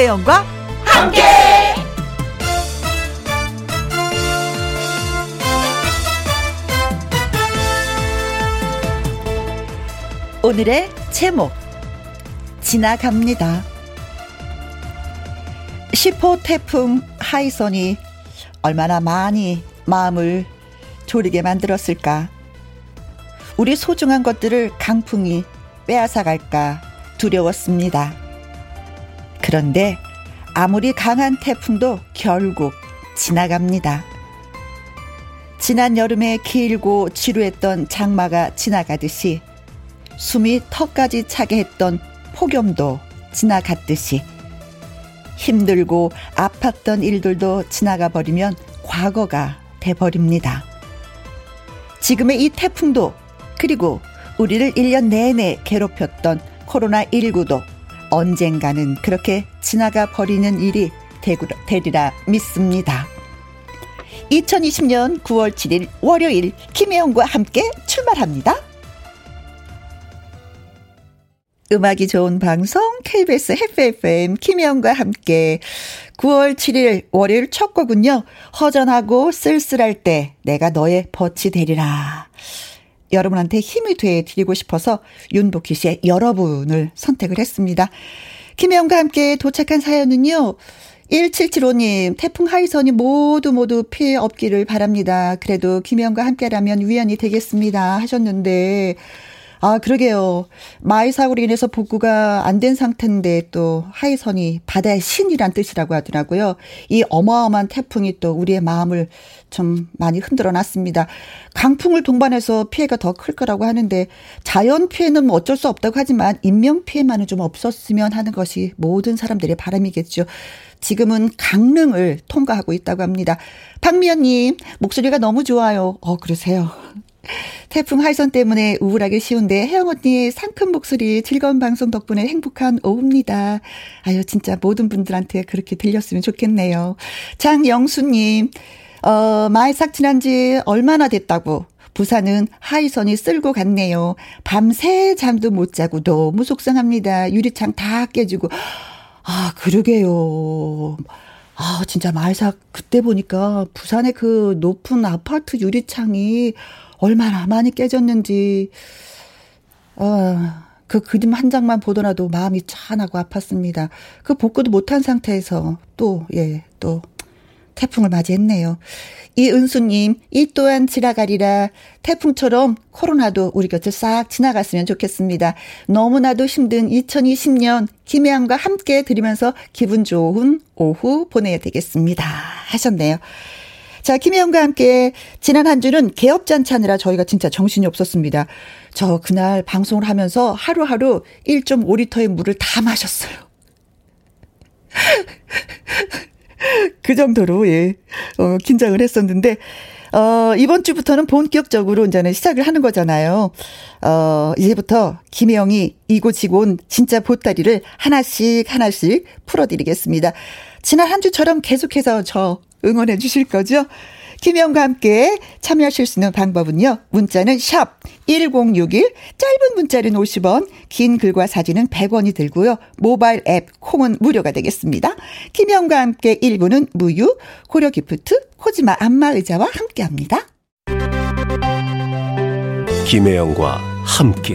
김혜영과 함께. 오늘의 제목 지나갑니다. 10호 태풍 하이선이 얼마나 많이 마음을 졸이게 만들었을까. 우리 소중한 것들을 강풍이 빼앗아 갈까 두려웠습니다. 그런데 아무리 강한 태풍도 결국 지나갑니다. 지난 여름에 길고 지루했던 장마가 지나가듯이 숨이 턱까지 차게 했던 폭염도 지나갔듯이 힘들고 아팠던 일들도 지나가 버리면 과거가 돼 버립니다. 지금의 이 태풍도 그리고 우리를 1년 내내 괴롭혔던 코로나19도 언젠가는 그렇게 지나가 버리는 일이 되리라 믿습니다. 2020년 9월 7일 월요일 김혜영과 함께 출발합니다. 음악이 좋은 방송 KBS 해피FM 김혜영과 함께 9월 7일 월요일 첫 곡은요. 허전하고 쓸쓸할 때 내가 너의 벗이 되리라. 여러분한테 힘이 돼 드리고 싶어서 윤복희 씨의 여러분을 선택을 했습니다. 김혜영과 함께 도착한 사연은요. 1775님, 태풍 하이선이 모두 모두 피해 없기를 바랍니다. 그래도 김혜영과 함께라면 위안이 되겠습니다. 하셨는데, 아, 그러게요. 마이삭으로 인해서 복구가 안 된 상태인데 또 하이선이 바다의 신이란 뜻이라고 하더라고요. 이 어마어마한 태풍이 또 우리의 마음을 좀 많이 흔들어 놨습니다. 강풍을 동반해서 피해가 더 클 거라고 하는데 자연 피해는 뭐 어쩔 수 없다고 하지만 인명 피해만은 좀 없었으면 하는 것이 모든 사람들의 바람이겠죠. 지금은 강릉을 통과하고 있다고 합니다. 박미연님, 목소리가 너무 좋아요. 어, 그러세요. 태풍 하이선 때문에 우울하기 쉬운데 혜영 언니의 상큼 목소리 즐거운 방송 덕분에 행복한 오후입니다. 아유 진짜 모든 분들한테 그렇게 들렸으면 좋겠네요. 장영수님 어 마이삭 지난 지 얼마나 됐다고 부산은 하이선이 쓸고 갔네요. 밤새 잠도 못 자고 너무 속상합니다. 유리창 다 깨지고 아 그러게요. 아, 진짜 말삭 그때 보니까 부산의 그 높은 아파트 유리창이 얼마나 많이 깨졌는지, 어, 그 그림 한 장만 보더라도 마음이 짠하고 아팠습니다. 그 복구도 못한 상태에서 또, 예, 또, 태풍을 맞이했네요. 이은수님, 이 또한 지나가리라. 태풍처럼 코로나도 우리 곁을 싹 지나갔으면 좋겠습니다. 너무나도 힘든 2020년 김혜영과 함께 들으면서 기분 좋은 오후 보내야 되겠습니다. 하셨네요. 자, 김혜영과 함께 지난 한 주는 개업 잔치 하느라 저희가 진짜 정신이 없었습니다. 저 그날 방송을 하면서 하루하루 1.5리터의 물을 다 마셨어요. 그 정도로, 예, 어, 긴장을 했었는데, 어, 이번 주부터는 본격적으로 이제는 시작을 하는 거잖아요. 어, 이제부터 김혜영이 이고지고 온 진짜 보따리를 하나씩 하나씩 풀어드리겠습니다. 지난 한 주처럼 계속해서 저 응원해 주실 거죠? 김영과 함께 참여하실 수 있는 방법은요. 문자는 샵 1061, 짧은 문자는 50원, 긴 글과 사진은 100원이 들고요. 모바일 앱 콩은 무료가 되겠습니다. 김영과 함께 1부는 무유, 고려 기프트, 코지마 안마의자와 함께합니다. 김혜영과 함께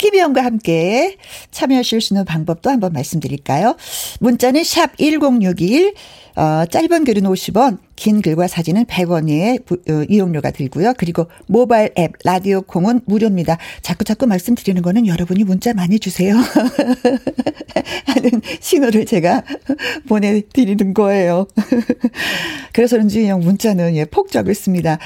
김희영과 함께 참여하실 수 있는 방법도 한번 말씀드릴까요? 문자는 샵 1061, 어, 짧은 글은 50원, 긴 글과 사진은 100원의 부, 어, 이용료가 들고요. 그리고 모바일 앱 라디오 콩은 무료입니다. 자꾸 자꾸 말씀드리는 거는 여러분이 문자 많이 주세요. 하는 신호를 제가 보내드리는 거예요. 그래서 그런지 그냥 문자는 예, 폭주하고 있습니다.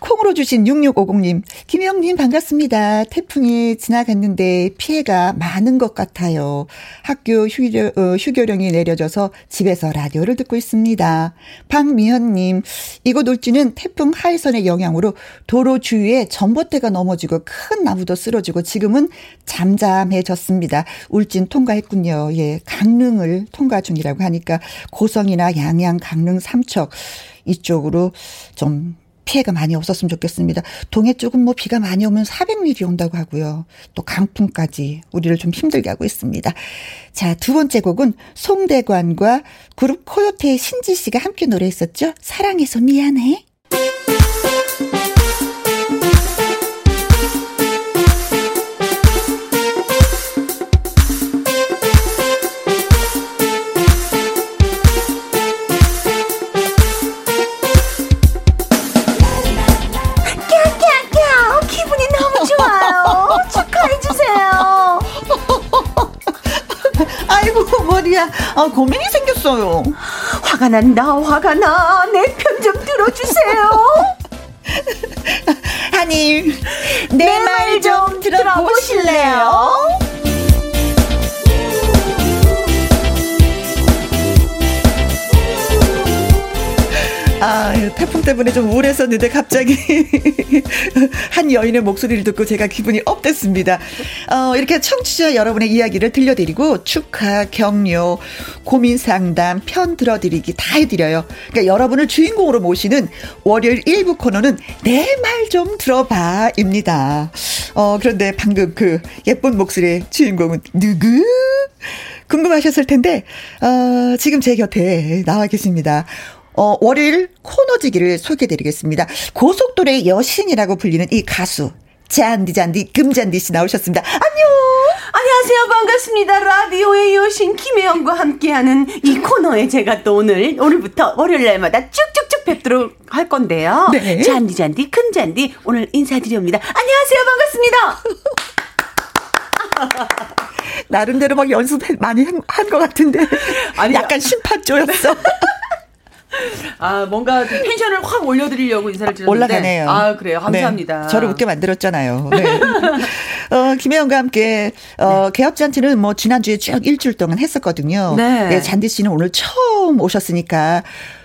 콩으로 주신 6650님, 김영님 반갑습니다. 태풍이 지나갔는데 피해가 많은 것 같아요. 학교 휴교, 어, 휴교령이 내려져서 집에서 라디오를 듣고 있습니다. 박미현님, 이곳 울지는 태풍 하이선의 영향으로 도로 주위에 전봇대가 넘어지고 큰 나무도 쓰러지고 지금은 잠잠해졌습니다. 울진 통과했군요. 예, 강릉을 통과 중이라고 하니까 고성이나 양양, 강릉, 삼척 이쪽으로 좀 피해가 많이 없었으면 좋겠습니다. 동해 쪽은 뭐 비가 많이 오면 400mm 온다고 하고요. 또 강풍까지 우리를 좀 힘들게 하고 있습니다. 자, 두 번째 곡은 송대관과 그룹 코요테의 신지 씨가 함께 노래했었죠. 사랑해서 미안해. 화가 난다, 화가 나. 내 편 좀 들어주세요. 아니, 내말 좀 들어보실래요? 아, 태풍 때문에 좀 우울했었는데 갑자기 한 여인의 목소리를 듣고 제가 기분이 업됐습니다. 어, 이렇게 청취자 여러분의 이야기를 들려드리고 축하, 격려, 고민 상담, 편 들어드리기 다 해드려요. 그러니까 여러분을 주인공으로 모시는 월요일 1부 코너는 내 말 좀 들어봐입니다. 어, 그런데 방금 그 예쁜 목소리의 주인공은 누구? 궁금하셨을 텐데, 어, 지금 제 곁에 나와 계십니다. 어, 월요일 코너지기를 소개해드리겠습니다. 고속도로의 여신이라고 불리는 이 가수. 잔디 잔디 금잔디 씨 나오셨습니다. 안녕. 안녕하세요. 반갑습니다. 라디오의 여신 김혜영과 함께하는 이 코너에 제가 또 오늘 오늘부터 월요일 날마다 쭉쭉쭉 뵙도록 할 건데요. 네. 잔디 잔디 큰 잔디 오늘 인사드립니다. 안녕하세요. 반갑습니다. 나름대로 막 연습 많이 한 것 같은데 아니 약간 심판조였어. 아, 뭔가 텐션을 확 올려드리려고 인사를 드렸는데. 올라가네요. 아, 그래요. 감사합니다. 네, 저를 웃게 만들었잖아요. 네. 어, 김혜영과 함께, 어, 네. 개업 잔치는 뭐 지난주에 쭉 일주일 동안 했었거든요. 네. 네. 잔디 씨는 오늘 처음 오셨으니까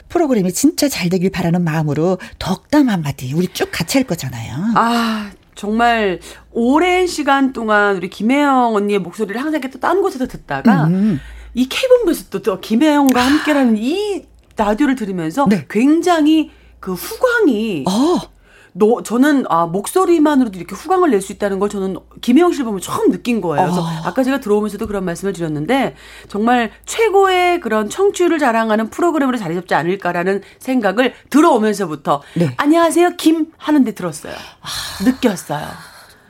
프로그램이 진짜 잘 되길 바라는 마음으로 덕담 한마디 우리 쭉 같이 할 거잖아요. 아, 정말 오랜 시간 동안 우리 김혜영 언니의 목소리를 항상 이렇게 또딴 곳에서 듣다가 음. 이 케이블에서 또, 또 김혜영과 함께라는 이 라디오를 들으면서 네. 굉장히 그 후광이 어. 너 저는 아 목소리만으로도 이렇게 후광을 낼 수 있다는 걸 저는 김혜영 씨를 보면 처음 느낀 거예요. 그래서 어. 아까 제가 들어오면서도 그런 말씀을 드렸는데 정말 최고의 그런 청취율을 자랑하는 프로그램으로 자리 잡지 않을까라는 생각을 들어오면서부터 네. 안녕하세요 김 하는데 들었어요. 아. 느꼈어요.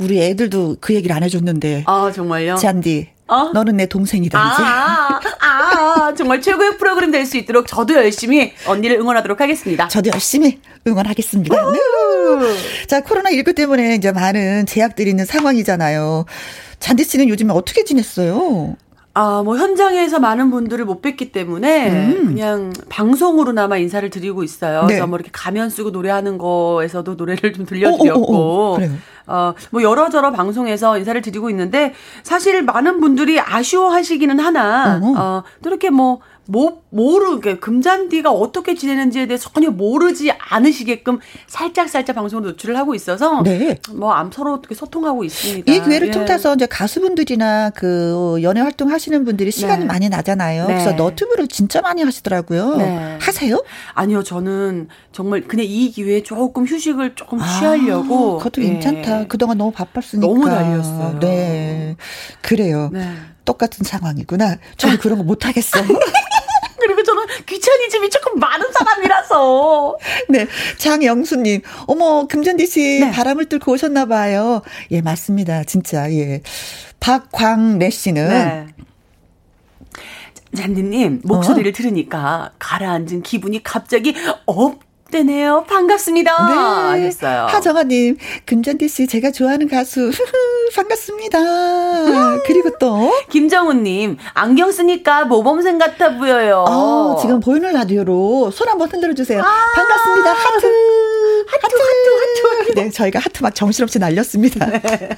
우리 애들도 그 얘기를 안 해줬는데. 아 정말요? 잔디 어? 너는 내 동생이다 이제. 아, 아, 정말 최고의 프로그램 될 수 있도록 저도 열심히 언니를 응원하도록 하겠습니다. 저도 열심히 응원하겠습니다. 네. 자, 코로나 19 때문에 이제 많은 제약들이 있는 상황이잖아요. 잔디 씨는 요즘에 어떻게 지냈어요? 아, 뭐 현장에서 많은 분들을 못 뵀기 때문에 음. 그냥 방송으로나마 인사를 드리고 있어요. 네. 그래서 뭐 이렇게 가면 쓰고 노래하는 거에서도 노래를 좀 들려드렸고, 오, 오, 오, 어, 뭐 여러저러 방송에서 인사를 드리고 있는데 사실 많은 분들이 아쉬워하시기는 하나, 어, 또 이렇게 뭐 모, 모르게 금잔디가 어떻게 지내는지에 대해 전혀 모르지 않으시게끔 살짝 살짝 방송을 노출을 하고 있어서 네. 뭐 서로 어떻게 소통하고 있습니다. 이 기회를 예. 통해서 이제 가수분들이나 그 연예 활동 하시는 분들이 시간이 네. 많이 나잖아요. 네. 그래서 너튜브를 진짜 많이 하시더라고요. 네. 하세요? 아니요, 저는 정말 그냥 이 기회에 조금 휴식을 조금 아, 취하려고. 그것도 예. 괜찮다. 그동안 너무 바빴으니까. 너무 달렸어요. 네. 그래요. 네. 똑같은 상황이구나. 저도 그런 거 못 하겠어. 그리고 저는 귀차니즘이 조금 많은 사람이라서. 네. 장영수님, 어머, 금잔디 씨 네. 바람을 뚫고 오셨나봐요. 예, 맞습니다. 진짜, 예. 박광래 씨는. 네. 잔디님, 목소리를 어? 들으니까 가라앉은 기분이 갑자기 up 되네요. 반갑습니다. 네. 하셨어요. 하정아님, 금잔디 씨, 제가 좋아하는 가수, 반갑습니다. 그리고 또. 김정우님, 안경 쓰니까 모범생 같아 보여요. 아, 지금 보이는 라디오로 손 한번 흔들어 주세요. 아~ 반갑습니다. 하트. 하트, 하트, 하트, 하트. 네, 저희가 하트 막 정신없이 날렸습니다. 네.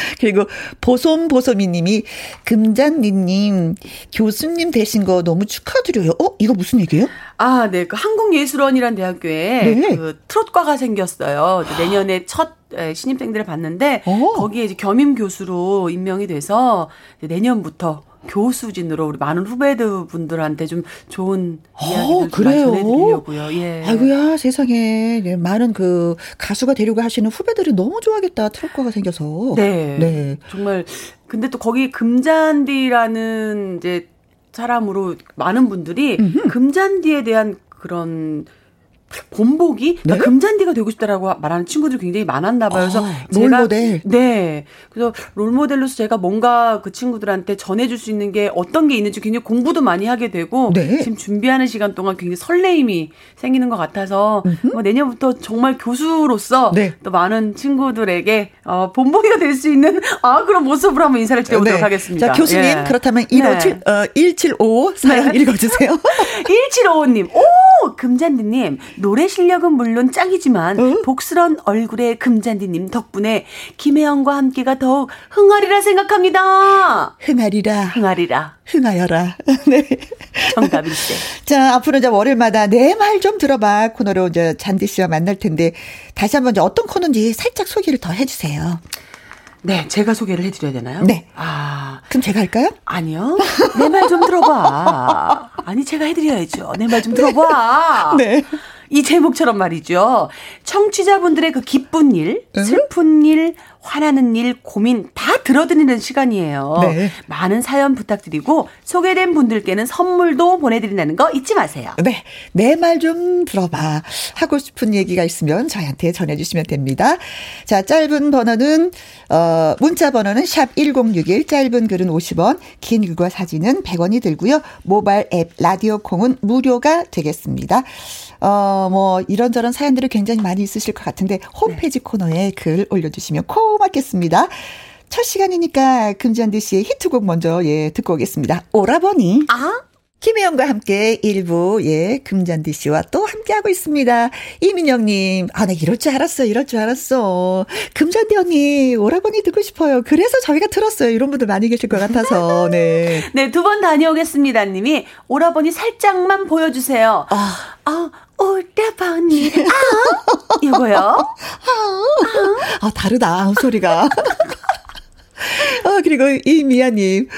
그리고 보솜보솜이 님이 금잔디님, 교수님 되신 거 너무 축하드려요. 어? 이거 무슨 얘기예요? 아, 네. 그 한국예술원이란 대학교에 네. 그 트롯과가 생겼어요. 내년에 첫 신입생들을 봤는데 오. 어. 거기에 이제 겸임 교수로 임명이 돼서 내년부터 교수진으로 우리 많은 후배들 분들한테 좀 좋은 이야기를 어, 그래요? 전해드리려고요. 예. 아이고야 세상에 예, 많은 그 가수가 되려고 하시는 후배들이 너무 좋아하겠다 트롯과가 생겨서. 네. 네. 정말 근데 또 거기 금잔디라는 이제 사람으로 많은 분들이 음흠. 금잔디에 대한 그런 본보기 네? 금잔디가 되고 싶다라고 말하는 친구들이 굉장히 많았나 봐요. 그래서 아, 제가 롤모델. 네. 그래서 롤모델로서 제가 뭔가 그 친구들한테 전해 줄 수 있는 게 어떤 게 있는지 굉장히 공부도 많이 하게 되고 네. 지금 준비하는 시간 동안 굉장히 설레임이 생기는 것 같아서 뭐 내년부터 정말 교수로서 네. 또 많은 친구들에게 어, 본보기가 될 수 있는 아 그런 모습으로 한번 인사를 드려보도록 네. 하겠습니다. 자 교수님 예. 그렇다면 157 네. 어, 175 사연 네. 읽어 주세요. 1755 님 오 금잔디 님 노래 실력은 물론 짱이지만 어? 복스런 얼굴의 금잔디님 덕분에 김혜영과 함께가 더욱 흥하리라 생각합니다. 흥하리라. 흥하리라. 흥하여라. 네. 정답일세. 자, 앞으로 이제 월요일마다 내 말 좀 들어봐 코너로 이제 잔디 씨와 만날 텐데 다시 한번 이제 어떤 코너인지 살짝 소개를 더 해주세요. 네, 제가 소개를 해드려야 되나요? 네. 아. 그럼 제가 할까요? 아니요. 내 말 좀 들어봐. 아니, 제가 해드려야죠. 내 말 좀 들어봐. 네. 이 제목처럼 말이죠. 청취자분들의 그 기쁜 일, 슬픈 일, 화나는 일, 고민 다 들어드리는 시간이에요. 네. 많은 사연 부탁드리고 소개된 분들께는 선물도 보내드린다는 거 잊지 마세요. 네. 내 말 좀 들어봐. 하고 싶은 얘기가 있으면 저희한테 전해주시면 됩니다. 자, 짧은 번호는, 어, 문자 번호는 샵 1061, 짧은 글은 50원, 긴 글과 사진은 100원이 들고요. 모바일 앱 라디오 콩은 무료가 되겠습니다. 어, 뭐, 이런저런 사연들이 굉장히 많이 있으실 것 같은데, 홈페이지 네. 코너에 글 올려주시면 고맙겠습니다. 첫 시간이니까 금지한디 씨의 히트곡 먼저, 예, 듣고 오겠습니다. 오라버니. 아? 김혜영과 함께 일부, 예, 금잔디 씨와 또 함께하고 있습니다. 이민영님, 아, 나 이럴 줄 알았어, 이럴 줄 알았어. 금잔디 언니, 오라버니 듣고 싶어요. 그래서 저희가 들었어요. 이런 분들 많이 계실 것 같아서, 네. 네, 두 번 다녀오겠습니다, 님이. 오라버니 살짝만 보여주세요. 아, 아, 오라버니, 아, 이거요. 아, 아, 다르다, 소리가. 아, 그리고 이미아님,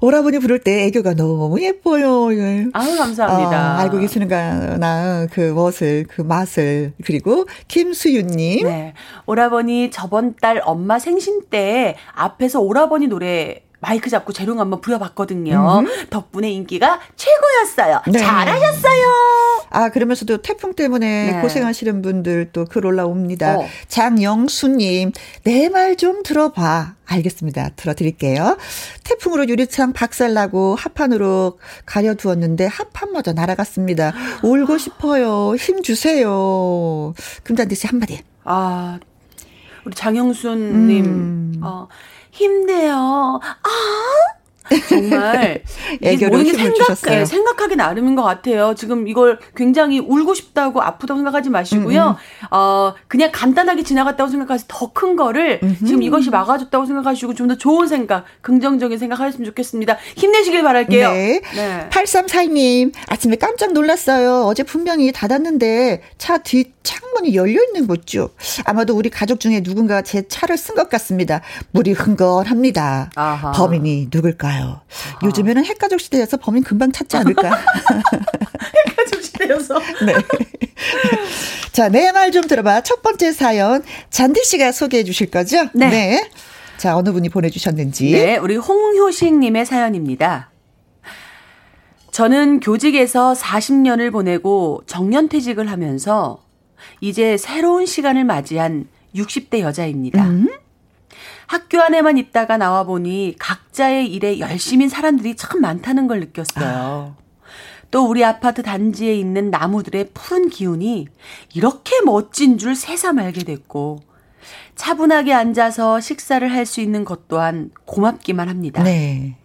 오라버니 부를 때 애교가 너무 예뻐요. 예. 아유, 감사합니다. 아, 알고 계시는가, 그 멋을, 그 맛을. 그리고 김수윤님. 네. 오라버니 저번 달 엄마 생신 때 앞에서 오라버니 노래 마이크 잡고 재롱 한번 부려봤거든요. 음. 덕분에 인기가 최고였어요. 네. 잘하셨어요. 아 그러면서도 태풍 때문에 네. 고생하시는 분들 또 글 올라옵니다. 어. 장영수님 내 말 좀 들어봐. 알겠습니다. 들어드릴게요. 태풍으로 유리창 박살나고 합판으로 가려두었는데 합판마저 날아갔습니다. 울고 싶어요. 힘 주세요. 금잔디 씨 한마디. 아 우리 장영수님 음. 어. 힘내요. 아! 정말 애교로 힘을 생각, 주셨어요. 네, 생각하기 나름인 것 같아요. 지금 이걸 굉장히 울고 싶다고 아프다고 생각하지 마시고요. 음음. 음. 어 그냥 간단하게 지나갔다고 생각하시 더큰 거를 음흠. 지금 이것이 막아줬다고 생각하시고 좀 더 좋은 생각, 긍정적인 생각하셨으면 좋겠습니다. 힘내시길 바랄게요. 네. 네. 8342님 아침에 깜짝 놀랐어요. 어제 분명히 닫았는데 차뒤 창문이 열려 있는 거죠. 아마도 우리 가족 중에 누군가 제 차를 쓴 것 같습니다. 물이 흥건합니다. 아하. 범인이 누굴까요? 몰라요. 아. 요즘에는 핵가족 시대여서 범인 금방 찾지 않을까. 핵가족 시대여서. 네. 자, 내 말 좀 들어봐. 첫 번째 사연 잔디 씨가 소개해 주실 거죠? 네. 네. 자, 어느 분이 보내주셨는지. 네, 우리 홍효식님의 사연입니다. 저는 교직에서 40년을 보내고 정년퇴직을 하면서 이제 새로운 시간을 맞이한 60대 여자입니다. 음? 학교 안에만 있다가 나와 보니 각자의 일에 열심인 사람들이 참 많다는 걸 느꼈어요. 아. 또 우리 아파트 단지에 있는 나무들의 푸른 기운이 이렇게 멋진 줄 새삼 알게 됐고 차분하게 앉아서 식사를 할 수 있는 것 또한 고맙기만 합니다. 네.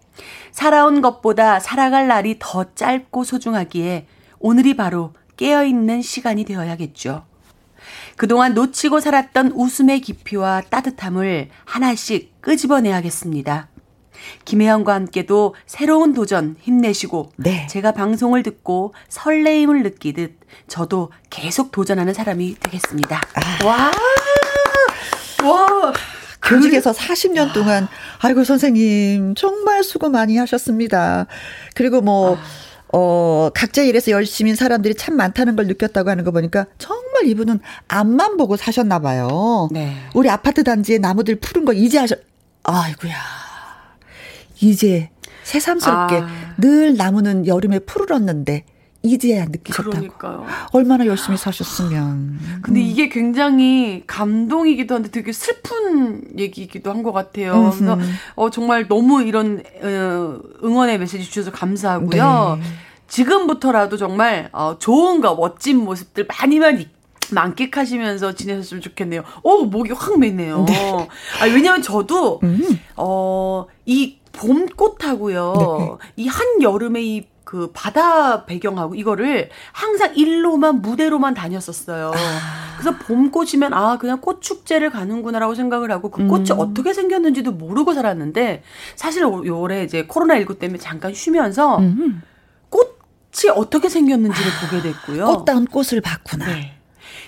살아온 것보다 살아갈 날이 더 짧고 소중하기에 오늘이 바로 깨어있는 시간이 되어야겠죠. 그동안 놓치고 살았던 웃음의 깊이와 따뜻함을 하나씩 끄집어내야겠습니다. 김혜영과 함께도 새로운 도전 힘내시고 네. 제가 방송을 듣고 설레임을 느끼듯 저도 계속 도전하는 사람이 되겠습니다. 아. 와! 와! 교직에서 40년 동안 아이고 선생님 정말 수고 많이 하셨습니다. 그리고 뭐 아. 어, 각자 일해서 열심히 사람들이 참 많다는 걸 느꼈다고 하는 거 보니까 정말 이분은 앞만 보고 사셨나 봐요. 네. 우리 아파트 단지에 나무들 푸른 거 이제 하셨 아이고야. 이제 새삼스럽게 아. 늘 나무는 여름에 푸르렀는데 이제야 느끼셨다고. 그러니까요. 얼마나 열심히 사셨으면. 근데 음. 이게 굉장히 감동이기도 한데 되게 슬픈 얘기이기도 한 것 같아요. 음흠. 그래서 어, 정말 너무 이런 어, 응원의 메시지 주셔서 감사하고요. 네. 지금부터라도 정말 어, 좋은 거 멋진 모습들 많이 많이 만끽하시면서 지내셨으면 좋겠네요. 오 목이 확 메네요. 네. 아 왜냐면 저도 음. 어 이 봄꽃하고요. 네. 이한 여름에 이 그 바다 배경하고 이거를 항상 일로만 무대로만 다녔었어요. 아. 그래서 봄꽃이면 아 그냥 꽃 축제를 가는구나라고 생각을 하고 그 꽃이 음. 어떻게 생겼는지도 모르고 살았는데 사실 올해 이제 코로나 19 때문에 잠깐 쉬면서 음. 꽃이 어떻게 생겼는지를 아. 보게 됐고요. 꽃다운 꽃을 봤구나. 네.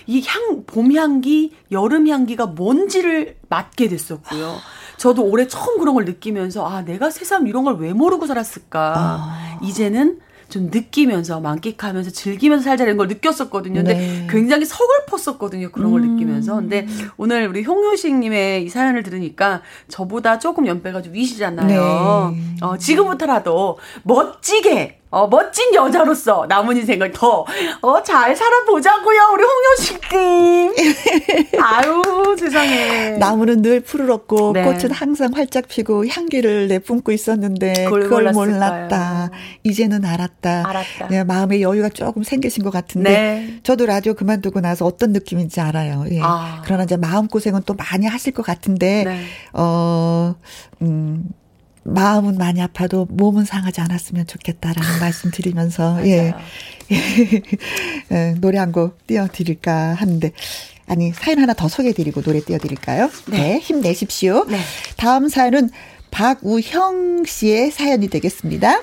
이 향, 봄 향기, 여름 향기가 뭔지를 맡게 됐었고요. 저도 올해 처음 그런 걸 느끼면서 아 내가 새삼 이런 걸 왜 모르고 살았을까. 아. 이제는 좀 느끼면서 만끽하면서 즐기면서 살자는 걸 느꼈었거든요. 근데 네. 굉장히 서글펐었거든요. 그런 걸 음. 느끼면서. 근데 오늘 우리 홍효식님의 이 사연을 들으니까 저보다 조금 연배가 좀 위시잖아요. 네. 어, 지금부터라도 멋지게 어, 멋진 여자로서 남은 인생을 더, 어, 잘 살아보자고요, 우리 홍효식님. 아유, 세상에. 나무는 늘 푸르렀고, 네. 꽃은 항상 활짝 피고, 향기를 내뿜고 있었는데, 그걸, 몰랐다. 이제는 알았다. 알았다. 네, 마음의 여유가 조금 생기신 것 같은데, 네. 저도 라디오 그만두고 나서 어떤 느낌인지 알아요. 예. 아. 그러나 이제 마음고생은 또 많이 하실 것 같은데, 네. 어, 음, 마음은 많이 아파도 몸은 상하지 않았으면 좋겠다라는 말씀 드리면서 예. 예. 노래 한 곡 띄워드릴까 하는데 아니 사연 하나 더 소개해드리고 노래 띄워드릴까요? 네, 네 힘내십시오. 네. 다음 사연은 박우형 씨의 사연이 되겠습니다.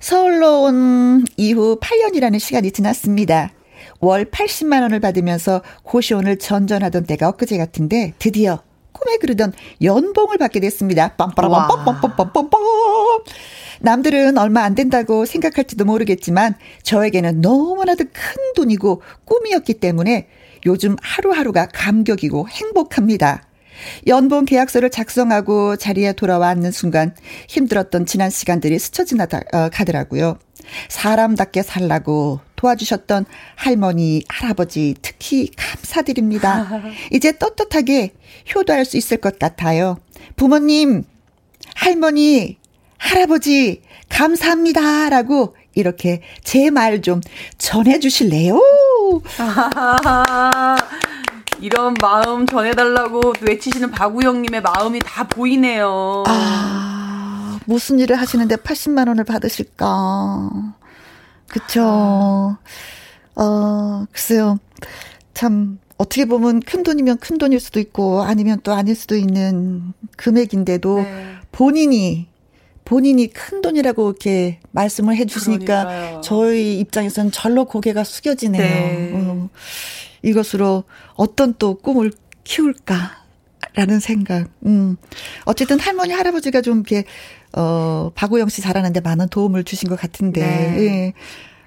서울로 온 이후 8년이라는 시간이 지났습니다. 월 80만 원을 받으면서 고시원을 전전하던 때가 엊그제 같은데 드디어 꿈에 그르던 연봉을 받게 됐습니다. 빰빠라빰빰빰빰빰빰. 남들은 얼마 안 된다고 생각할지도 모르겠지만 저에게는 너무나도 큰 돈이고 꿈이었기 때문에 요즘 하루하루가 감격이고 행복합니다. 연봉 계약서를 작성하고 자리에 돌아왔는 순간 힘들었던 지난 시간들이 스쳐 지나가더라고요. 어, 사람답게 살라고 도와주셨던 할머니, 할아버지 특히 감사드립니다. 이제 떳떳하게 효도할 수 있을 것 같아요. 부모님, 할머니, 할아버지, 감사합니다. 라고 이렇게 제 말 좀 전해주실래요? 이런 마음 전해달라고 외치시는 박우영님의 마음이 다 보이네요. 아, 무슨 일을 하시는데 80만 원을 받으실까? 그쵸. 어, 글쎄요. 참, 어떻게 보면 큰 돈이면 큰 돈일 수도 있고, 아니면 또 아닐 수도 있는 금액인데도, 네. 본인이, 본인이 큰 돈이라고 이렇게 말씀을 해 주시니까, 저희 입장에서는 절로 고개가 숙여지네요. 네. 어, 이것으로 어떤 또 꿈을 키울까? 라는 생각. 음. 어쨌든 할머니, 할아버지가 좀 이렇게, 어, 박우영 씨 잘하는데 많은 도움을 주신 것 같은데, 네. 예.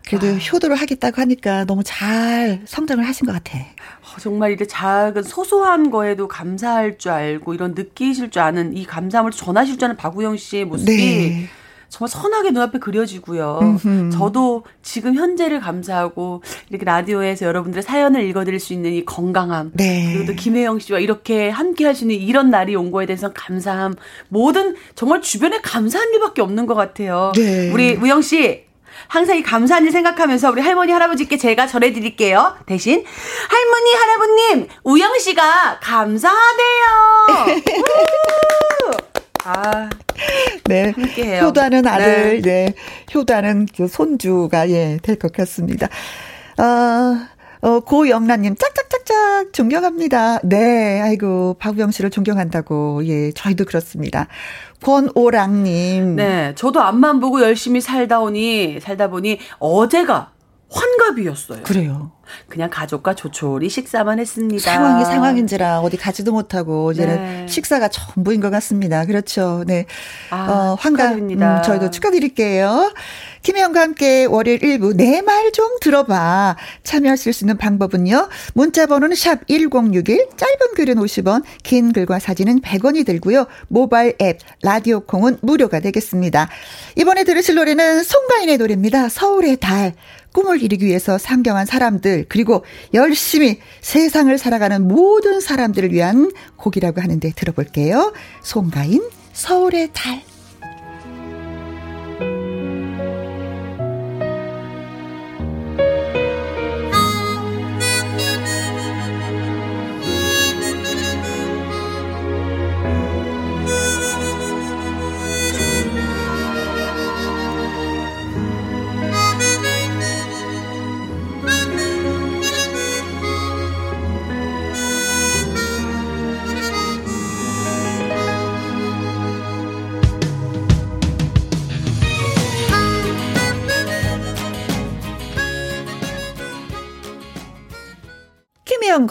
그래도 아. 효도를 하겠다고 하니까 너무 잘 성장을 하신 것 같아. 어, 정말 이게 작은 소소한 거에도 감사할 줄 알고 이런 느끼실 줄 아는 이 감사함을 전하실 줄 아는 박우영 씨의 모습이 네. 정말 선하게 눈앞에 그려지고요. 음흠. 저도 지금 현재를 감사하고 이렇게 라디오에서 여러분들의 사연을 읽어드릴 수 있는 이 건강함. 네. 그리고 또 김혜영 씨와 이렇게 함께 할 수 있는 이런 날이 온 거에 대해서 감사함. 모든 정말 주변에 감사한 일밖에 없는 것 같아요. 네. 우리 우영 씨 항상 이 감사한 일 생각하면서 우리 할머니 할아버지께 제가 전해드릴게요. 대신 할머니 할아버님 우영 씨가 감사하대요. 아, 네. 함께해요. 효다는 아들, 네. 네. 효다는 그 손주가, 예, 될 것 같습니다. 아, 어, 고영란님, 짝짝짝짝, 존경합니다. 네, 아이고, 박우영 씨를 존경한다고, 예, 저희도 그렇습니다. 권오랑님. 네, 저도 앞만 보고 열심히 살다 오니, 살다 보니, 어제가 환갑이었어요. 그래요. 그냥 가족과 조촐히 식사만 했습니다. 상황이 상황인지라 어디 가지도 못하고 이제는 네. 식사가 전부인 것 같습니다. 그렇죠. 네. 아, 어, 환갑입니다. 음, 저희도 축하드릴게요. 김혜영과 함께 월요일 1부 내 말 좀 들어봐. 참여하실 수 있는 방법은요. 문자 번호는 샵 1061, 짧은 글은 50원, 긴 글과 사진은 100원이 들고요. 모바일 앱, 라디오 콩은 무료가 되겠습니다. 이번에 들으실 노래는 송가인의 노래입니다. 서울의 달. 꿈을 이루기 위해서 상경한 사람들, 그리고 열심히 세상을 살아가는 모든 사람들을 위한 곡이라고 하는데 들어볼게요. 송가인, 서울의 달.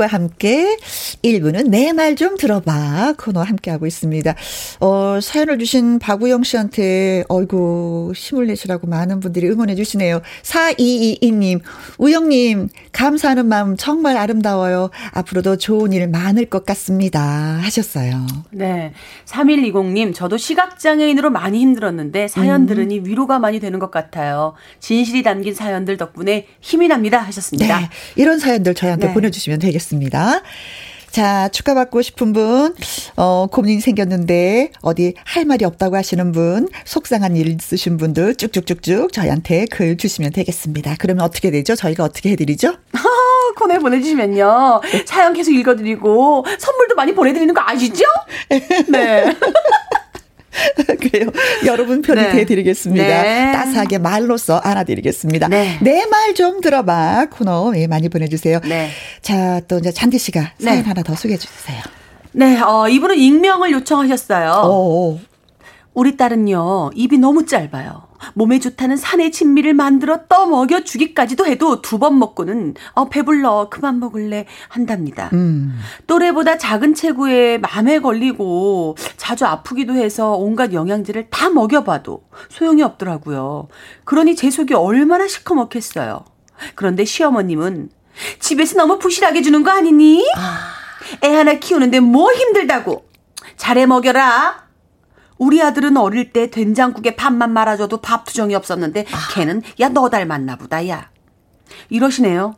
함께 1부는 내 말 좀 들어봐 코너 함께하고 있습니다. 어, 사연을 주신 박우영 씨한테 어이구 힘을 내시라고 많은 분들이 응원해 주시네요. 4222님 우영님 감사하는 마음 정말 아름다워요. 앞으로도 좋은 일 많을 것 같습니다 하셨어요. 네. 3120님 저도 시각장애인으로 많이 힘들었는데 사연 음. 들으니 위로가 많이 되는 것 같아요. 진실이 담긴 사연들 덕분에 힘이 납니다 하셨습니다. 네. 이런 사연들 저희한테 네. 보내주시면 되겠습니다. 자, 축하받고 싶은 분, 어, 고민이 생겼는데, 어디 할 말이 없다고 하시는 분, 속상한 일 있으신 분들 쭉쭉쭉쭉 저희한테 글 주시면 되겠습니다. 그러면 어떻게 되죠? 저희가 어떻게 해드리죠? 코너에 보내주시면요. 사연 계속 읽어드리고, 선물도 많이 보내드리는 거 아시죠? 네. 그래요. 여러분 편이 네. 돼드리겠습니다. 네. 따스하게 말로써 안아드리겠습니다. 네. 내 말 좀 들어봐. 코너 예, 많이 보내주세요. 네. 자, 또 이제 잔디 씨가 네. 사연 하나 더 소개해 주세요. 네, 어, 이분은 익명을 요청하셨어요. 오. 우리 딸은요, 입이 너무 짧아요. 몸에 좋다는 산의 진미를 만들어 떠먹여 주기까지도 해도 두 번 먹고는 어 배불러 그만 먹을래 한답니다. 음. 또래보다 작은 체구에 맘에 걸리고 자주 아프기도 해서 온갖 영양제를 다 먹여봐도 소용이 없더라고요. 그러니 제 속이 얼마나 시커멓겠어요. 그런데 시어머님은 집에서 너무 부실하게 주는 거 아니니? 아. 애 하나 키우는데 뭐 힘들다고. 잘해 먹여라. 우리 아들은 어릴 때 된장국에 밥만 말아줘도 밥 투정이 없었는데 아. 걔는 야 너 닮았나 보다 야. 이러시네요.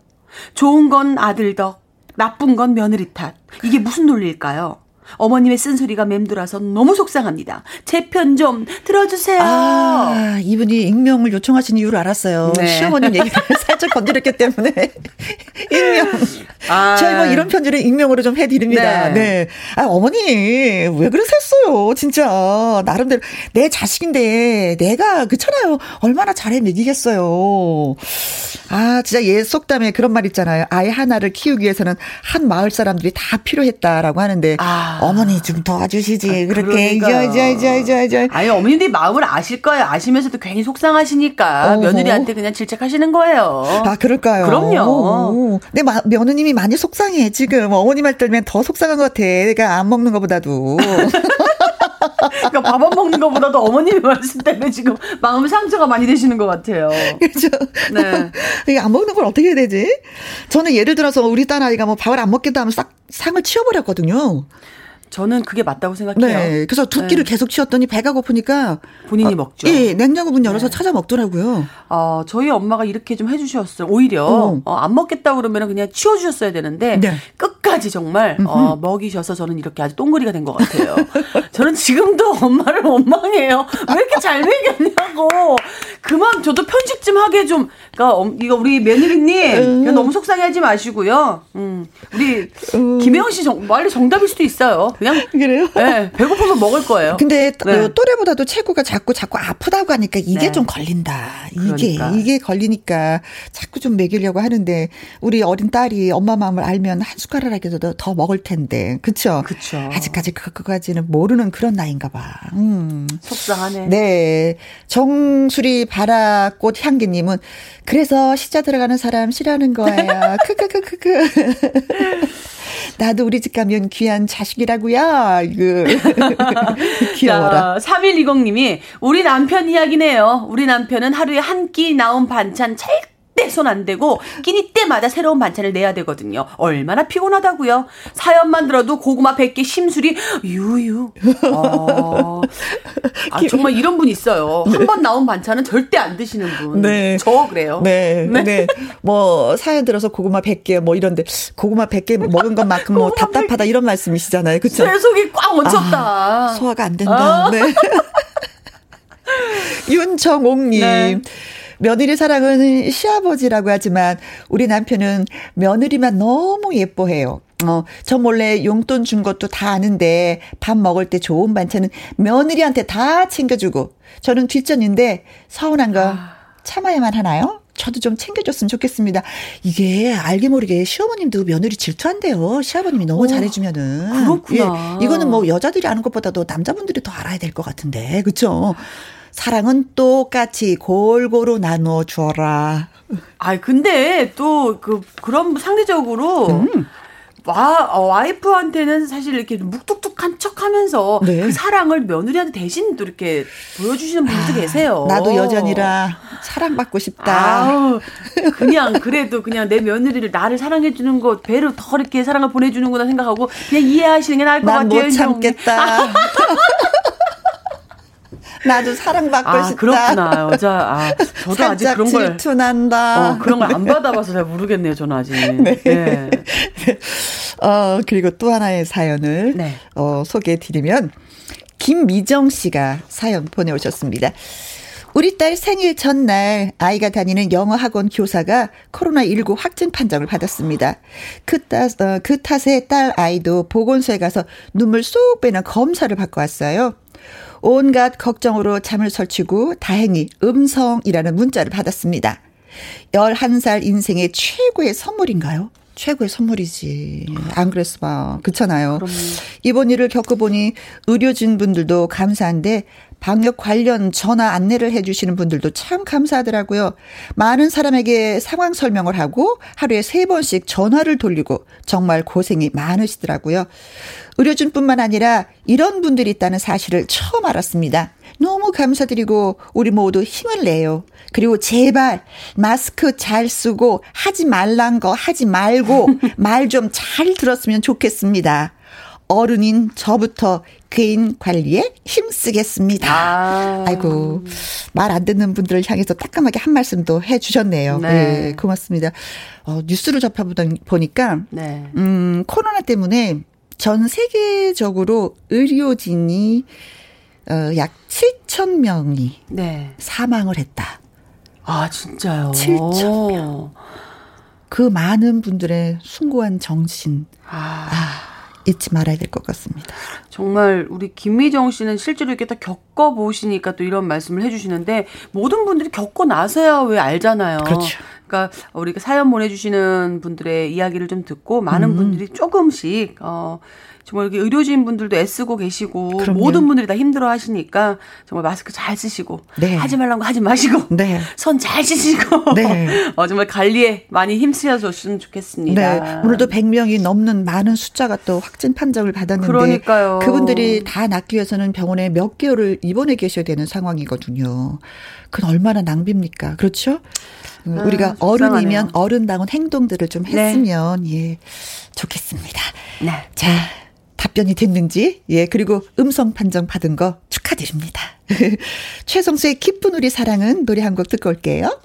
좋은 건 아들 덕, 나쁜 건 며느리 탓. 이게 무슨 논리일까요? 어머님의 쓴소리가 맴돌아서 너무 속상합니다. 제 편 좀 들어주세요. 아, 이분이 익명을 요청하신 이유를 알았어요. 네. 시어머님 얘기를 살짝 건드렸기 때문에. 익명. 아. 저희 뭐 이런 편지를 익명으로 좀 해드립니다. 네. 네. 아, 어머니, 왜 그러셨어요? 진짜. 나름대로. 내 자식인데, 내가, 그렇잖아요. 얼마나 잘해 먹이겠어요. 아, 진짜 옛 속담에 그런 말 있잖아요. 아이 하나를 키우기 위해서는 한 마을 사람들이 다 필요했다라고 하는데, 아. 어머니 좀 도와주시지. 아, 그렇게. 이저이저이저이저 아니, 어머님들이 마음을 아실 거예요. 아시면서도 괜히 속상하시니까. 어허. 며느리한테 그냥 질책하시는 거예요. 아, 그럴까요? 그럼요. 내 마, 며느님이 많이 속상해. 지금 어머니 말 들면 더 속상한 것 같아. 내가 안 먹는 것보다도. 그러니까 밥 안 먹는 것보다도 어머님의 말씀 때문에 지금 마음 상처가 많이 되시는 것 같아요. 그렇죠. 네. 이게 안 먹는 걸 어떻게 해야 되지? 저는 예를 들어서 우리 딸 아이가 뭐 밥을 안 먹겠다 하면 싹 상을 치워버렸거든요. 저는 그게 맞다고 생각해요. 네. 그래서 두 끼를 네. 계속 치웠더니 배가 고프니까 본인이 어, 먹죠. 예, 냉장고 문 열어서 네. 찾아 먹더라고요. 어, 저희 엄마가 이렇게 좀 해주셨어요. 오히려 어. 어, 안 먹겠다 그러면 그냥 치워주셨어야 되는데 네. 끝까지 정말 어, 먹이셔서 저는 이렇게 아주 똥그리가 된 것 같아요. 저는 지금도 엄마를 원망해요. 왜 이렇게 잘 먹였냐고. 그만 저도 편집 좀 하게 좀. 그러니까 이거 우리 며느리님 음. 너무 속상해하지 마시고요. 음, 우리 음. 김혜영 씨 정, 빨리 정답일 수도 있어요. 그냥 그래요? 네, 배고프면 먹을 거예요. 근데 네. 또래보다도 체구가 자꾸 자꾸 아프다고 하니까 이게 네. 좀 걸린다. 이게 그러니까. 이게 걸리니까 자꾸 좀 먹이려고 하는데 우리 어린 딸이 엄마 마음을 알면 한 숟가락이라도 더 먹을 텐데. 그렇죠? 그렇죠. 아직까지 그거까지는 모르는 그런 나이인가 봐. 음. 속상하네. 네. 정수리 바라꽃 향기님은 그래서 시자 들어가는 사람 싫어하는 거예요. 크크크크크. 나도 우리 집 가면 귀한 자식이라고요. 이거. 귀여워라. 3120님이 우리 남편 이야기네요. 우리 남편은 하루에 한 끼 나온 반찬 찰 절대 손안 대고 끼니 때마다 새로운 반찬을 내야 되거든요. 얼마나 피곤하다고요. 사연만 들어도 고구마 100개 심술이 유유. 어. 아, 정말 이런 분 있어요. 네. 한번 나온 반찬은 절대 안 드시는 분. 네. 저 그래요. 네. 네. 네. 뭐 사연 들어서 고구마 100개 뭐 이런데 고구마 100개 먹은 것만큼 뭐 답답하다 이런 말씀이시잖아요. 그렇죠? 제 속이 꽉 얹혔다. 아, 소화가 안 된다. 아. 네. 윤정옥님. 네. 며느리 사랑은 시아버지라고 하지만 우리 남편은 며느리만 너무 예뻐해요. 어, 저 몰래 용돈 준 것도 다 아는데 밥 먹을 때 좋은 반찬은 며느리한테 다 챙겨주고 저는 뒷전인데 서운한 거 아. 참아야만 하나요? 저도 좀 챙겨줬으면 좋겠습니다. 이게 알게 모르게 시어머님도 며느리 질투한대요. 시아버님이 너무 오, 잘해주면은. 그렇구나. 예, 이거는 뭐 여자들이 아는 것보다도 남자분들이 더 알아야 될 것 같은데, 그쵸? 사랑은 똑같이 골고루 나누어 주어라. 아, 근데 또 그 그런 상대적으로 음. 와, 어, 와이프한테는 사실 이렇게 묵뚝뚝한 척 하면서 네. 그 사랑을 며느리한테 대신 또 이렇게 보여주시는 분들도 아, 계세요. 나도 여전이라 사랑받고 싶다. 아우, 그냥 그래도 그냥 내 며느리를 나를 사랑해주는 거 배로 더 이렇게 사랑을 보내주는구나 생각하고 그냥 이해하시는 게 나을 것 같아요. 난못 참겠다. 나도 사랑받고 아, 싶다. 그렇구나. 여자, 아, 저도 아직 그런 걸. 질투난다. 어, 그런 걸 안 받아봐서 잘 모르겠네요, 저는 아직. 네. 네. 어, 그리고 또 하나의 사연을, 네. 어, 소개해 드리면, 김미정 씨가 사연 보내오셨습니다. 우리 딸 생일 전날 아이가 다니는 영어 학원 교사가 코로나19 확진 판정을 받았습니다. 그, 탓, 어, 그 탓에 딸 아이도 보건소에 가서 눈물 쏙 빼는 검사를 받고 왔어요. 온갖 걱정으로 잠을 설치고 다행히 음성이라는 문자를 받았습니다. 11살 인생의 최고의 선물인가요? 최고의 선물이지. 안 그랬어 봐. 그렇잖아요. 그럼요. 이번 일을 겪어보니 의료진 분들도 감사한데 방역 관련 전화 안내를 해주시는 분들도 참 감사하더라고요. 많은 사람에게 상황 설명을 하고 하루에 세 번씩 전화를 돌리고 정말 고생이 많으시더라고요. 의료진뿐만 아니라 이런 분들이 있다는 사실을 처음 알았습니다. 너무 감사드리고 우리 모두 힘을 내요. 그리고 제발 마스크 잘 쓰고 하지 말란 거 하지 말고 말 좀 잘 들었으면 좋겠습니다. 어른인 저부터 개인 관리에 힘쓰겠습니다. 아. 아이고, 말 안 듣는 분들을 향해서 따끔하게 한 말씀도 해 주셨네요. 네. 네. 고맙습니다. 어, 뉴스를 접해보니까, 네. 음, 코로나 때문에 전 세계적으로 의료진이 어, 약 7천 명이 네. 사망을 했다. 아, 진짜요? 7천 명. 그 많은 분들의 숭고한 정신. 아. 아. 잊지 말아야 될 것 같습니다. 정말 우리 김미정 씨는 실제로 이렇게 딱 겪어 보시니까 또 이런 말씀을 해주시는데 모든 분들이 겪고 나서야 왜 알잖아요. 그렇죠. 그러니까 우리가 사연 보내주시는 분들의 이야기를 좀 듣고 많은 음. 분들이 조금씩 어 정말 여기 의료진 분들도 애쓰고 계시고 그럼요. 모든 분들이 다 힘들어 하시니까 정말 마스크 잘 쓰시고 네. 하지 말란 거 하지 마시고 네. 손잘 씻으시고 네. 어, 정말 관리에 많이 힘쓰여줬으면 좋겠습니다. 네. 오늘도 100명이 넘는 많은 숫자가 또 확진 판정을 받았는데 그러니까요. 그분들이 다 낫기 위해서는 병원에 몇 개월을 입원해 계셔야 되는 상황이거든요. 그건 얼마나 낭비입니까? 그렇죠? 아, 우리가 어른이면 어른다운 행동들을 좀 네. 했으면 예 좋겠습니다. 네. 자. 답변이 됐는지, 예, 그리고 음성 판정 받은 거 축하드립니다. 최성수의 기쁜 우리 사랑은 노래 한 곡 듣고 올게요.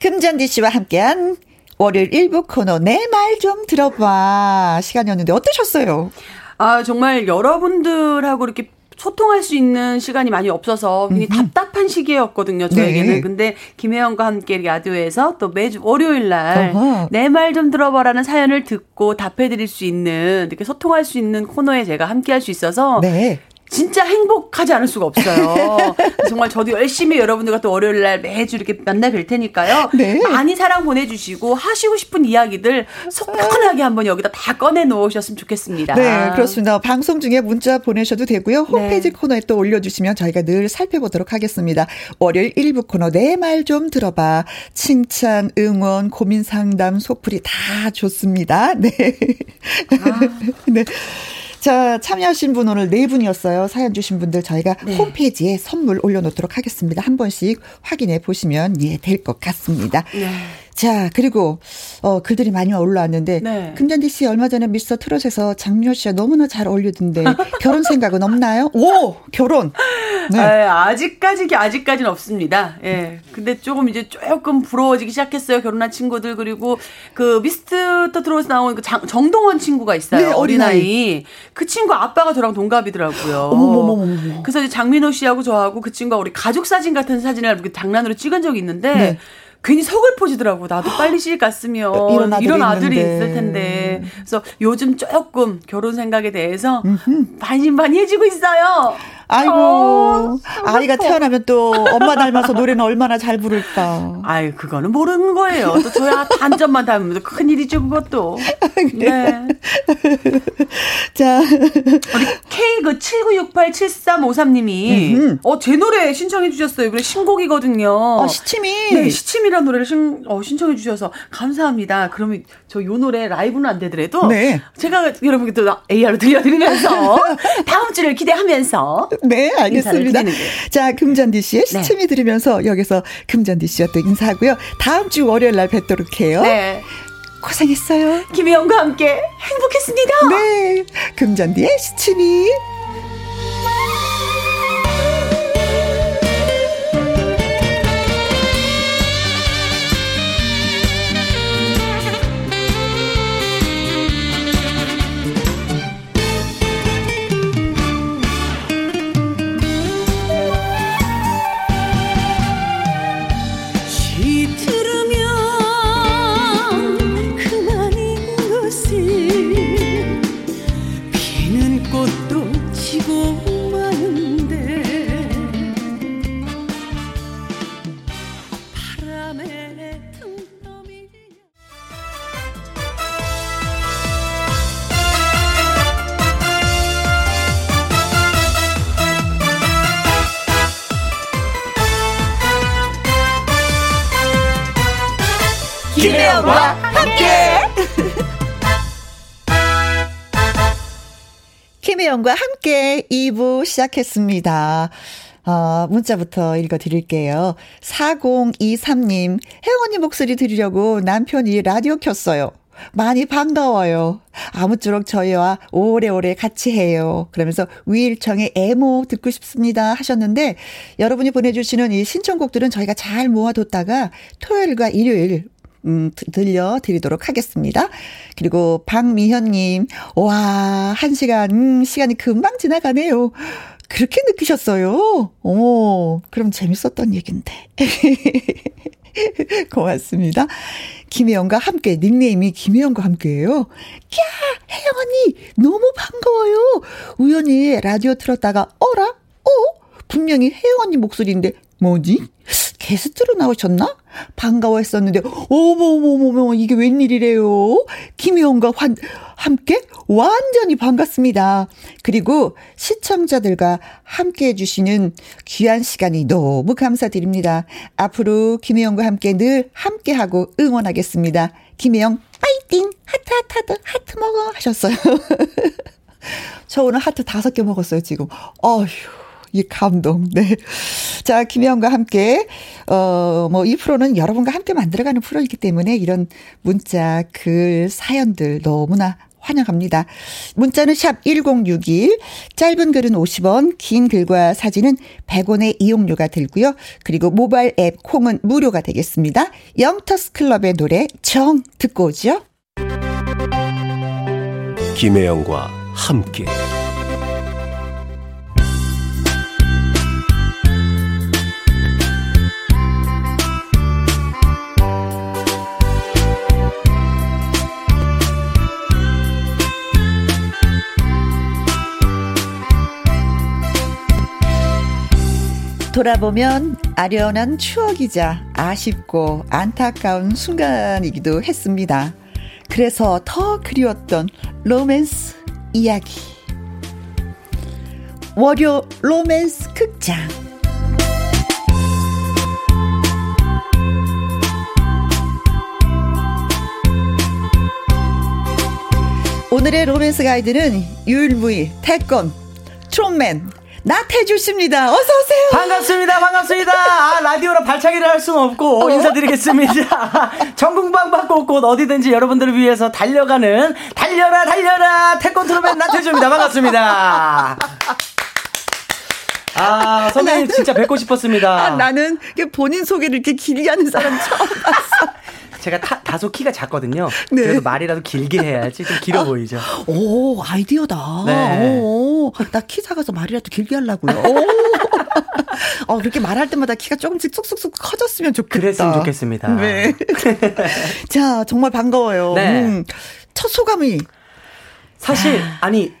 금잔디 씨와 함께한 월요일 1부 코너 내 말 좀 들어봐 시간이었는데 어떠셨어요? 아 정말 여러분들하고 이렇게 소통할 수 있는 시간이 많이 없어서 굉장히 음흠. 답답한 시기였거든요, 저에게는. 네. 근데 김혜영과 함께 라디오에서 또 매주 월요일 날 내 말 좀 들어봐라는 사연을 듣고 답해 드릴 수 있는 이렇게 소통할 수 있는 코너에 제가 함께 할 수 있어서 네. 진짜 행복하지 않을 수가 없어요. 정말 저도 열심히 여러분들과 또 월요일 날 매주 이렇게 만나 뵐 테니까요. 네. 많이 사랑 보내주시고 하시고 싶은 이야기들 속편하게 한번 여기다 다 꺼내 놓으셨으면 좋겠습니다. 네, 그렇습니다. 방송 중에 문자 보내셔도 되고요. 홈페이지 네. 코너에 또 올려주시면 저희가 늘 살펴보도록 하겠습니다. 월요일 1부 코너 내 말 좀 들어봐. 칭찬, 응원, 고민 상담, 속풀이 다 좋습니다. 네. 아. 네. 자, 참여하신 분 오늘 네 분이었어요. 사연 주신 분들 저희가 네. 홈페이지에 선물 올려놓도록 하겠습니다. 한 번씩 확인해 보시면 예, 될 것 같습니다. 네. 자, 그리고 어 글들이 많이 올라왔는데 네. 금잔디 씨 얼마 전에 미스터 트롯에서 장미호 씨와 너무나 잘 어울리던데 결혼 생각은 없나요? 오, 결혼. 네. 아, 아직까지 아직까지는 없습니다. 예. 근데 조금 이제 조금 부러워지기 시작했어요. 결혼한 친구들 그리고 그 미스터 트롯에 나온 그 장, 정동원 친구가 있어요. 네, 어린아이. 그 친구 아빠가 저랑 동갑이더라고요. 어머머머머. 그래서 이제 장민호 씨하고 저하고 그 친구가 우리 가족 사진 같은 사진을 장난으로 찍은 적이 있는데 네. 괜히 서글퍼지더라고. 나도 빨리 시집 갔으면 이런 아들이, 이런 아들이 있을 텐데. 그래서 요즘 조금 결혼 생각에 대해서 반신반의해지고 있어요. 아이고 어, 아이가 태어나면 또 엄마 닮아서 노래는 얼마나 잘 부를까. 아이 그거는 모르는 거예요. 또 저야 단점만 닮으면 큰 일이죠 그것도. 네. 자 우리 K 그 79687353님이 어제 노래 신청해 주셨어요. 그래 신곡이거든요. 어, 시치미. 네 시치미라는 노래를 신, 어, 신청해 주셔서 감사합니다. 그러면 저 요 노래 라이브는 안 되더라도 네. 제가 여러분께 또 AR로 들려드리면서 다음 주를 기대하면서 네, 알겠습니다. 자, 금잔디 씨의 네. 시침이 네. 들으면서 여기서 금잔디 씨와 또 인사하고요. 다음 주 월요일 날 뵙도록 해요. 네. 고생했어요. 김혜영과 함께 행복했습니다. 네. 금잔디의 시침이. 김혜영과 함께 2부 시작했습니다. 어, 문자부터 읽어드릴게요. 4023님, 혜원이 목소리 들으려고 남편이 라디오 켰어요. 많이 반가워요. 아무쪼록 저희와 오래오래 같이 해요. 그러면서 위일청의 애모 듣고 싶습니다 하셨는데 여러분이 보내주시는 이 신청곡들은 저희가 잘 모아뒀다가 토요일과 일요일 음, 들려드리도록 하겠습니다. 그리고 박미현님, 와, 한 시간, 음, 시간이 금방 지나가네요. 그렇게 느끼셨어요? 오, 그럼 재밌었던 얘긴데. 고맙습니다. 김혜영과 함께, 닉네임이 김혜영과 함께예요. 야, 혜영 언니, 너무 반가워요. 우연히 라디오 틀었다가, 어라? 어? 분명히 혜영 언니 목소리인데, 뭐지? 게스트로 나오셨나? 반가워했었는데, 어머머머머, 이게 웬일이래요? 김혜원과 환, 함께 완전히 반갑습니다. 그리고 시청자들과 함께 해주시는 귀한 시간이 너무 감사드립니다. 앞으로 김혜영과 함께 늘 함께하고 응원하겠습니다. 김혜영, 파이팅! 하트, 하트, 하트, 하트 먹어! 하셨어요. 저 오늘 하트 다섯 개 먹었어요, 지금. 어휴. 이 감동. 네. 자, 김혜영과 함께, 어, 뭐, 이 프로는 여러분과 함께 만들어가는 프로이기 때문에 이런 문자, 글, 사연들 너무나 환영합니다. 문자는 샵 1061, 짧은 글은 50원, 긴 글과 사진은 100원의 이용료가 들고요. 그리고 모바일 앱 콩은 무료가 되겠습니다. 영터스 클럽의 노래 정 듣고 오죠. 김혜영과 함께 돌아보면 아련한 추억이자 아쉽고 안타까운 순간이기도 했습니다. 그래서 더 그리웠던 로맨스 이야기. 월요 로맨스 극장. 오늘의 로맨스 가이드는 유일무이 태권 트롯맨 나태주 씨입니다. 어서 오세요. 반갑습니다. 반갑습니다. 아, 라디오로 발차기를 할 수는 없고 어. 인사드리겠습니다. 전국 방방곡곡 어디든지 여러분들을 위해서 달려가는 달려라 달려라 태권트롯맨 나태주입니다. 반갑습니다. 아, 선배님 진짜 뵙고 싶었습니다. 아, 나는 본인 소개를 이렇게 길게 하는 사람 처음 봤어. 제가 타, 다소 키가 작거든요. 네. 그래도 말이라도 길게 해야지 좀 길어 아, 보이죠. 오, 아이디어다. 네. 오, 나키 작아서 말이라도 길게 하려고요. 오. 어, 그렇게 말할 때마다 키가 조금씩 쑥쑥쑥 커졌으면 좋겠다. 그랬으면 좋겠습니다. 네. 자, 정말 반가워요. 네. 음, 첫 소감이. 사실, 아. 아니,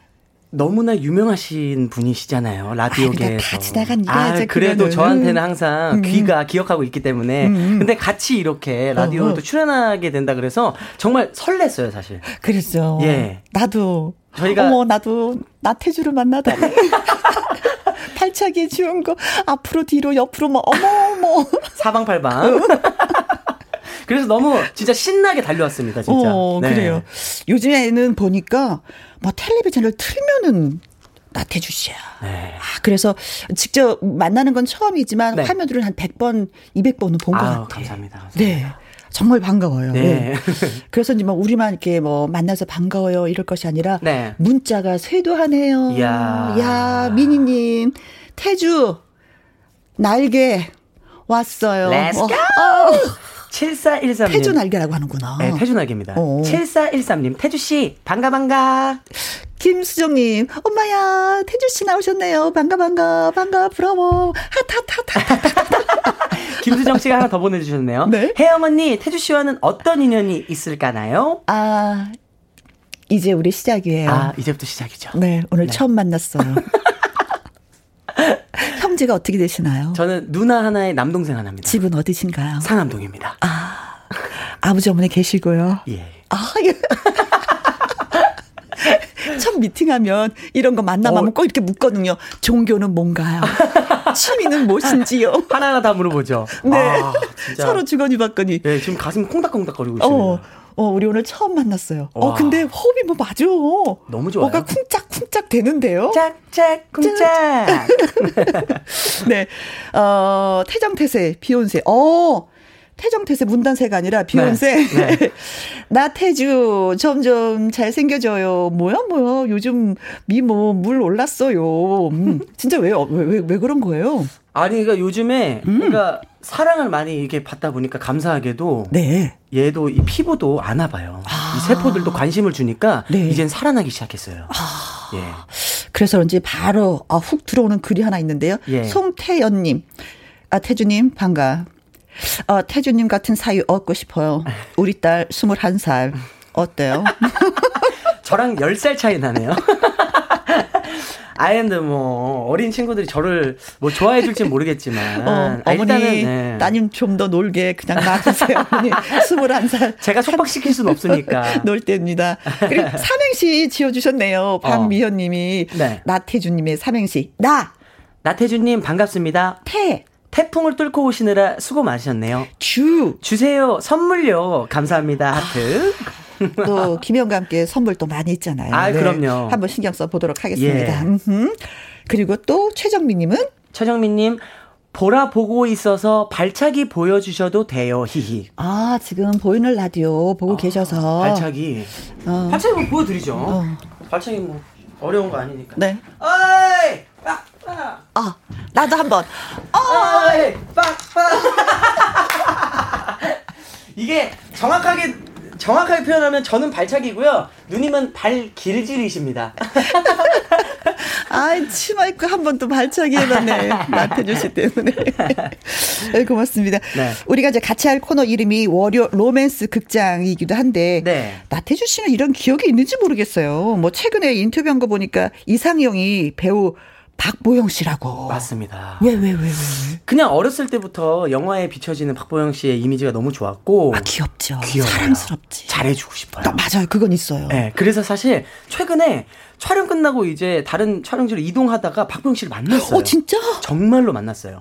너무나 유명하신 분이시잖아요. 라디오계에서. 아, 다 지나간. 아, 그래도. 저한테는 항상 음. 귀가 기억하고 있기 때문에. 음. 음. 근데 같이 이렇게 라디오도 어, 어. 출연하게 된다 그래서 정말 설렜어요, 사실. 그랬죠. 예. 나도. 저희가 어머, 나도 나태주를 만나다니. 팔차기에 지운 거 앞으로 뒤로 옆으로 뭐 어머 어머. 사방팔방. 그래서 너무 진짜 신나게 달려왔습니다, 진짜. 어, 네. 그래요. 요즘에는 보니까 뭐 텔레비전을 틀면은 나태주 씨야. 네. 아, 그래서 직접 만나는 건 처음이지만 네. 화면으로 한 100번, 200번은 본것 같아요. 감사합니다, 감사합니다. 네. 정말 반가워요. 네. 네. 그래서 이제 뭐 우리만 이렇게 뭐 만나서 반가워요 이럴 것이 아니라 네. 문자가 쇄도하네요. 이야. 야, 미니님, 태주, 날개 왔어요. Let's 어. go! 어. 7413님. 태주 날개라고 하는구나. 네, 태주 날개입니다. 어. 7413님, 태주씨, 반가, 반가. 김수정님, 엄마야, 태주씨 나오셨네요. 반가, 반가, 반가, 브라보. 하타타타타. 김수정 씨가 하나 더 보내주셨네요. 네? 혜영 언니, 태주 씨와는 어떤 인연이 있을까나요? 아, 이제 우리 시작이에요. 아, 이제부터 시작이죠. 네, 오늘 네. 처음 만났어요. 형제가 어떻게 되시나요? 저는 누나 하나에 남동생 하나입니다. 집은 어디신가요? 상암동입니다. 아, 아버지 어머니 계시고요. 예. 아, 예. 첫 미팅하면 이런 거 만나면 어. 꼭 이렇게 묻거든요. 종교는 뭔가요? 취미는 무엇인지요? 하나하나 다 물어보죠. 네. 아, 서로 주거니 받거니. 네, 지금 가슴 콩닥콩닥거리고 있어요. 어. 어, 우리 오늘 처음 만났어요. 어, 와. 어, 근데 호흡이 뭐 맞아. 너무 좋아요. 뭐가 쿵짝쿵짝 되는데요. 짝짝 쿵짝. 네. 어, 태정태세, 비욘세. 어, 태정태세 문단세가 아니라 비욘세. 네. 네. 나태주 점점 잘생겨져요. 뭐야 뭐야. 요즘 미모 물 올랐어요. 음, 진짜 왜요? 왜, 왜, 왜 그런 거예요? 아니 그러니까 요즘에 음. 그러니까 사랑을 많이 이렇게 받다 보니까 감사하게도 네. 얘도 이 피부도 안 아봐요. 아. 이 세포들도 관심을 주니까 네. 이젠 살아나기 시작했어요. 아. 예. 그래서 그런지 바로 아, 훅 들어오는 글이 하나 있는데요. 예. 송태연님, 아 태주님 반가. 어, 태주님 같은 사위 얻고 싶어요. 우리 딸 21살 어때요? 저랑 10살 차이 나네요. 아이 근데 뭐 어린 친구들이 저를 뭐 좋아해 줄지 모르겠지만 어, 어머니 네. 따님 좀 더 놀게 그냥 놔두세요. 어머니 21살. 제가 속박시킬 수는 없으니까. 놀 때입니다. 그리고 삼행시 지어 주셨네요. 박미현 어. 님이 네. 나태주 님의 삼행시. 나 나태주 님 반갑습니다. 태 태풍을 뚫고 오시느라 수고 많으셨네요. 주 주세요. 선물요. 감사합니다. 하트. 아. 또 김영과 함께 선물 또 많이 있잖아요. 아, 네. 그럼요. 한번 신경 써 보도록 하겠습니다. 예. 그리고 또 최정민 님은 최정민 님 보라 보고 있어서 발차기 보여주셔도 돼요. 히히. 아 지금 보이는 라디오 보고 아, 계셔서 발차기. 어. 발차기 뭐 보여드리죠. 어. 발차기 뭐 어려운 거 아니니까. 네. 어이! 빡! 빡! 아 나도 한번. 어이! 빡! 빡! 이게 정확하게 정확하게 표현하면 저는 발차기고요. 누님은 발 길질이십니다. 아 치마 입고 한 번 또 발차기 해봤네. 나태주 씨 때문에. 네, 고맙습니다. 네. 우리가 이제 같이 할 코너 이름이 월요 로맨스 극장이기도 한데 네. 나태주 씨는 이런 기억이 있는지 모르겠어요. 뭐 최근에 인터뷰한 거 보니까 이상형이 배우 박보영 씨라고. 맞습니다. 왜 왜 왜 왜? 그냥 어렸을 때부터 영화에 비춰지는 박보영 씨의 이미지가 너무 좋았고 아 귀엽죠. 귀여워요. 사랑스럽지. 잘해주고 싶어요. 아, 맞아요. 그건 있어요. 네, 그래서 사실 최근에 촬영 끝나고 이제 다른 촬영지로 이동하다가 박보영 씨를 만났어요. 어 진짜? 정말로 만났어요.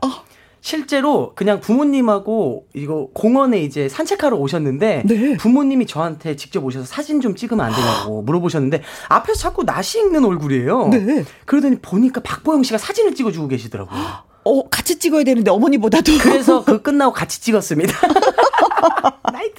실제로 그냥 부모님하고 이거 공원에 이제 산책하러 오셨는데 네. 부모님이 저한테 직접 오셔서 사진 좀 찍으면 안 되냐고 물어보셨는데 앞에서 자꾸 낯이 익는 얼굴이에요. 네. 그러더니 보니까 박보영 씨가 사진을 찍어주고 계시더라고요. 어 같이 찍어야 되는데 어머니보다도. 그래서 그 끝나고 같이 찍었습니다. 나이트.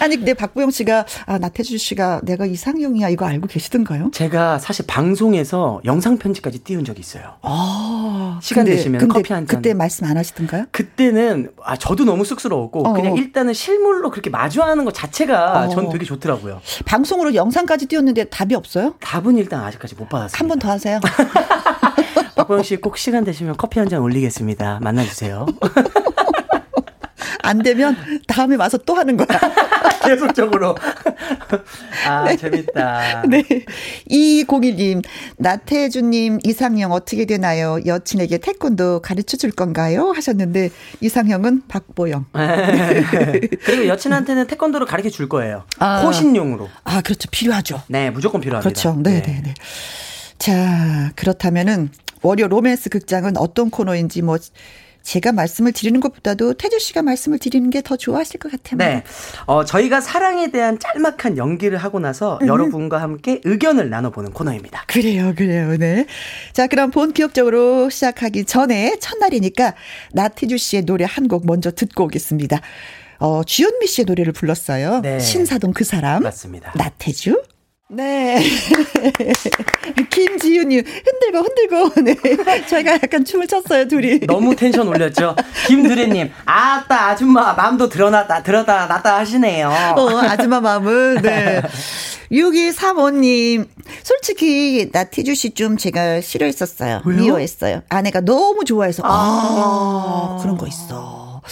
아니 근데 박보영 씨가 아 나태주 씨가 내가 이상형이야 이거 알고 계시던가요? 제가 사실 방송에서 영상 편지까지 띄운 적이 있어요. 아 시간 근데- 되시면 근데 커피 한 잔. 그때 말씀 안 하시던가요? 그때는 아 저도 너무 쑥스러웠고 어. 그냥 일단은 실물로 그렇게 마주하는 것 자체가 어. 전 되게 좋더라고요. 방송으로 영상까지 띄웠는데 답이 없어요? 답은 일단 아직까지 못 받았어요. 한 번 더 하세요. 박보영 씨 꼭 시간 되시면 커피 한 잔 올리겠습니다. 만나주세요. 안 되면 다음에 와서 또 하는 거야. 계속적으로. 아 재밌다. 네. 2201님, 나태주님 이상형 어떻게 되나요? 여친에게 태권도 가르쳐 줄 건가요? 하셨는데, 이상형은 박보영. 그리고 여친한테는 태권도를 가르쳐 줄 거예요. 아. 호신용으로. 아, 그렇죠. 필요하죠. 네, 무조건 필요합니다. 그렇죠. 네, 네, 네. 자, 그렇다면은, 월요 로맨스 극장은 어떤 코너인지 뭐, 제가 말씀을 드리는 것보다도 태주 씨가 말씀을 드리는 게 더 좋아하실 것 같아요. 네. 어, 저희가 사랑에 대한 짤막한 연기를 하고 나서 음. 여러분과 함께 의견을 나눠보는 코너입니다. 그래요, 그래요, 네. 자, 그럼 본격적으로 시작하기 전에 첫날이니까 나태주 씨의 노래 한 곡 먼저 듣고 오겠습니다. 어, 주현미 씨의 노래를 불렀어요. 네. 신사동 그 사람. 맞습니다. 나태주. 네. 김지윤님, 흔들고, 흔들고. 네. 저희가 약간 춤을 췄어요, 둘이. 너무 텐션 올렸죠. 김두래님, 아따 아줌마 마음도 드러났다 들었다 놨다 하시네요. 어, 아줌마 마음은, 네. 6135님, 솔직히, 나태주 씨 좀 제가 싫어했었어요. 왜요? 미워했어요. 아내가 너무 좋아해서. 아, 그런 거 있어.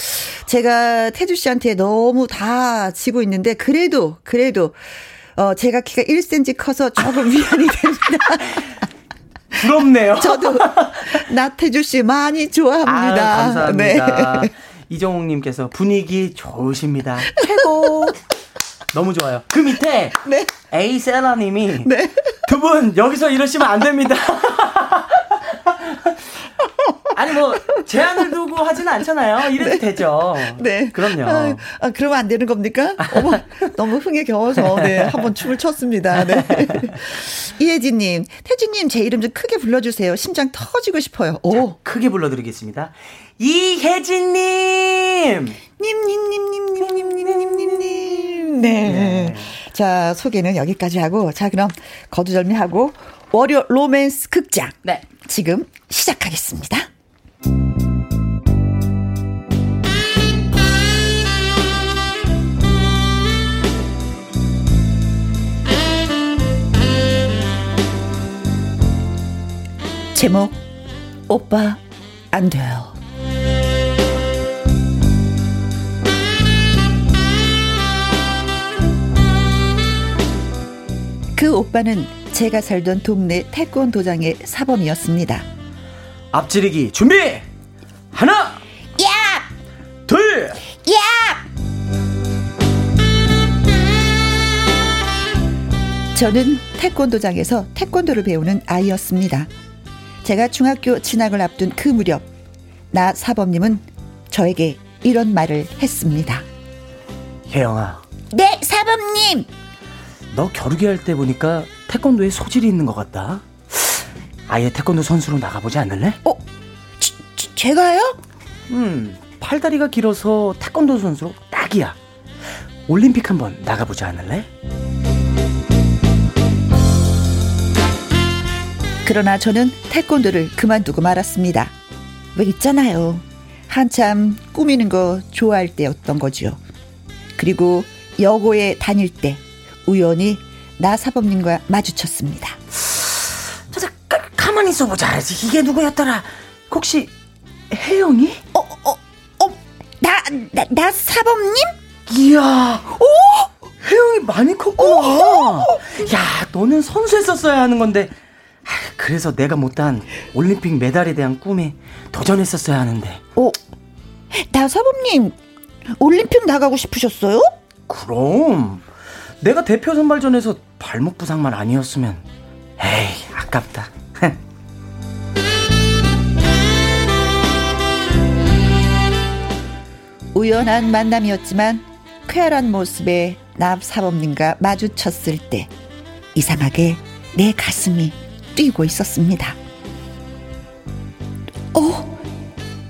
제가 태주 씨한테 너무 다 지고 있는데, 그래도, 그래도, 어, 제가 키가 1cm 커서 조금 위안이 됩니다. 부럽네요. 저도 나태주 씨 많이 좋아합니다. 아유, 감사합니다. 네. 이정욱님께서 분위기 좋으십니다. 최고. 너무 좋아요. 그 밑에 네. 에이셀라님이 네. 두분 여기서 이러시면 안 됩니다. 아니 뭐 제한을 두고 하지는 않잖아요. 이래도 되죠. 네. 그럼요. 아, 아, 그러면 안 되는 겁니까? 어머, 너무 흥에 겨워서, 네, 한번 춤을 췄습니다. 네. 이혜진 님, 태진 님, 제 이름 좀 크게 불러 주세요. 심장 터지고 싶어요. 오. 크게 불러 드리겠습니다. 이혜진 님. 님 님 님 님 님 님 님 님님. 네. 자, 소개는 여기까지 하고, 자, 그럼 거두절미하고, 월요 로맨스 극장. 네. 지금 시작하겠습니다. 제목, 오빠, 안 돼요. 그 오빠는 제가 살던 동네 태권도장의 사범이었습니다. 앞지르기 준비. 하나. 야! 둘. 야! 저는 태권도장에서 태권도를 배우는 아이였습니다. 제가 중학교 진학을 앞둔 그 무렵, 나 사범님은 저에게 이런 말을 했습니다. 혜영아, 네, 사범님! 너 겨루기 할 때 보니까 태권도에 소질이 있는 것 같다. 아예 태권도 선수로 나가보지 않을래? 어, 지- 지- 제가요? 음, 팔다리가 길어서 태권도 선수로 딱이야. 올림픽 한번 나가보지 않을래? 그러나 저는 태권도를 그만두고 말았습니다. 왜 있잖아요. 한참 꾸미는 거 좋아할 때였던 거죠. 그리고 여고에 다닐 때 우연히 나 사범님과 마주쳤습니다. 자, 가, 가만히 있어보자. 이게 누구였더라? 혹시 혜영이? 어, 어, 어, 나, 나, 나 사범님? 이야, 오! 혜영이 많이 컸구나. 야, 너는 선수했었어야 하는 건데. 그래서 내가 못한 올림픽 메달에 대한 꿈에 도전했었어야 하는데. 어, 나사범님, 올림픽 나가고 싶으셨어요? 그럼. 내가 대표 선발전에서 발목 부상만 아니었으면, 에이, 아깝다. 우연한 만남이었지만 쾌활한 모습의 나사범님과 마주쳤을 때 이상하게 내 가슴이 뛰고 있었습니다. 어,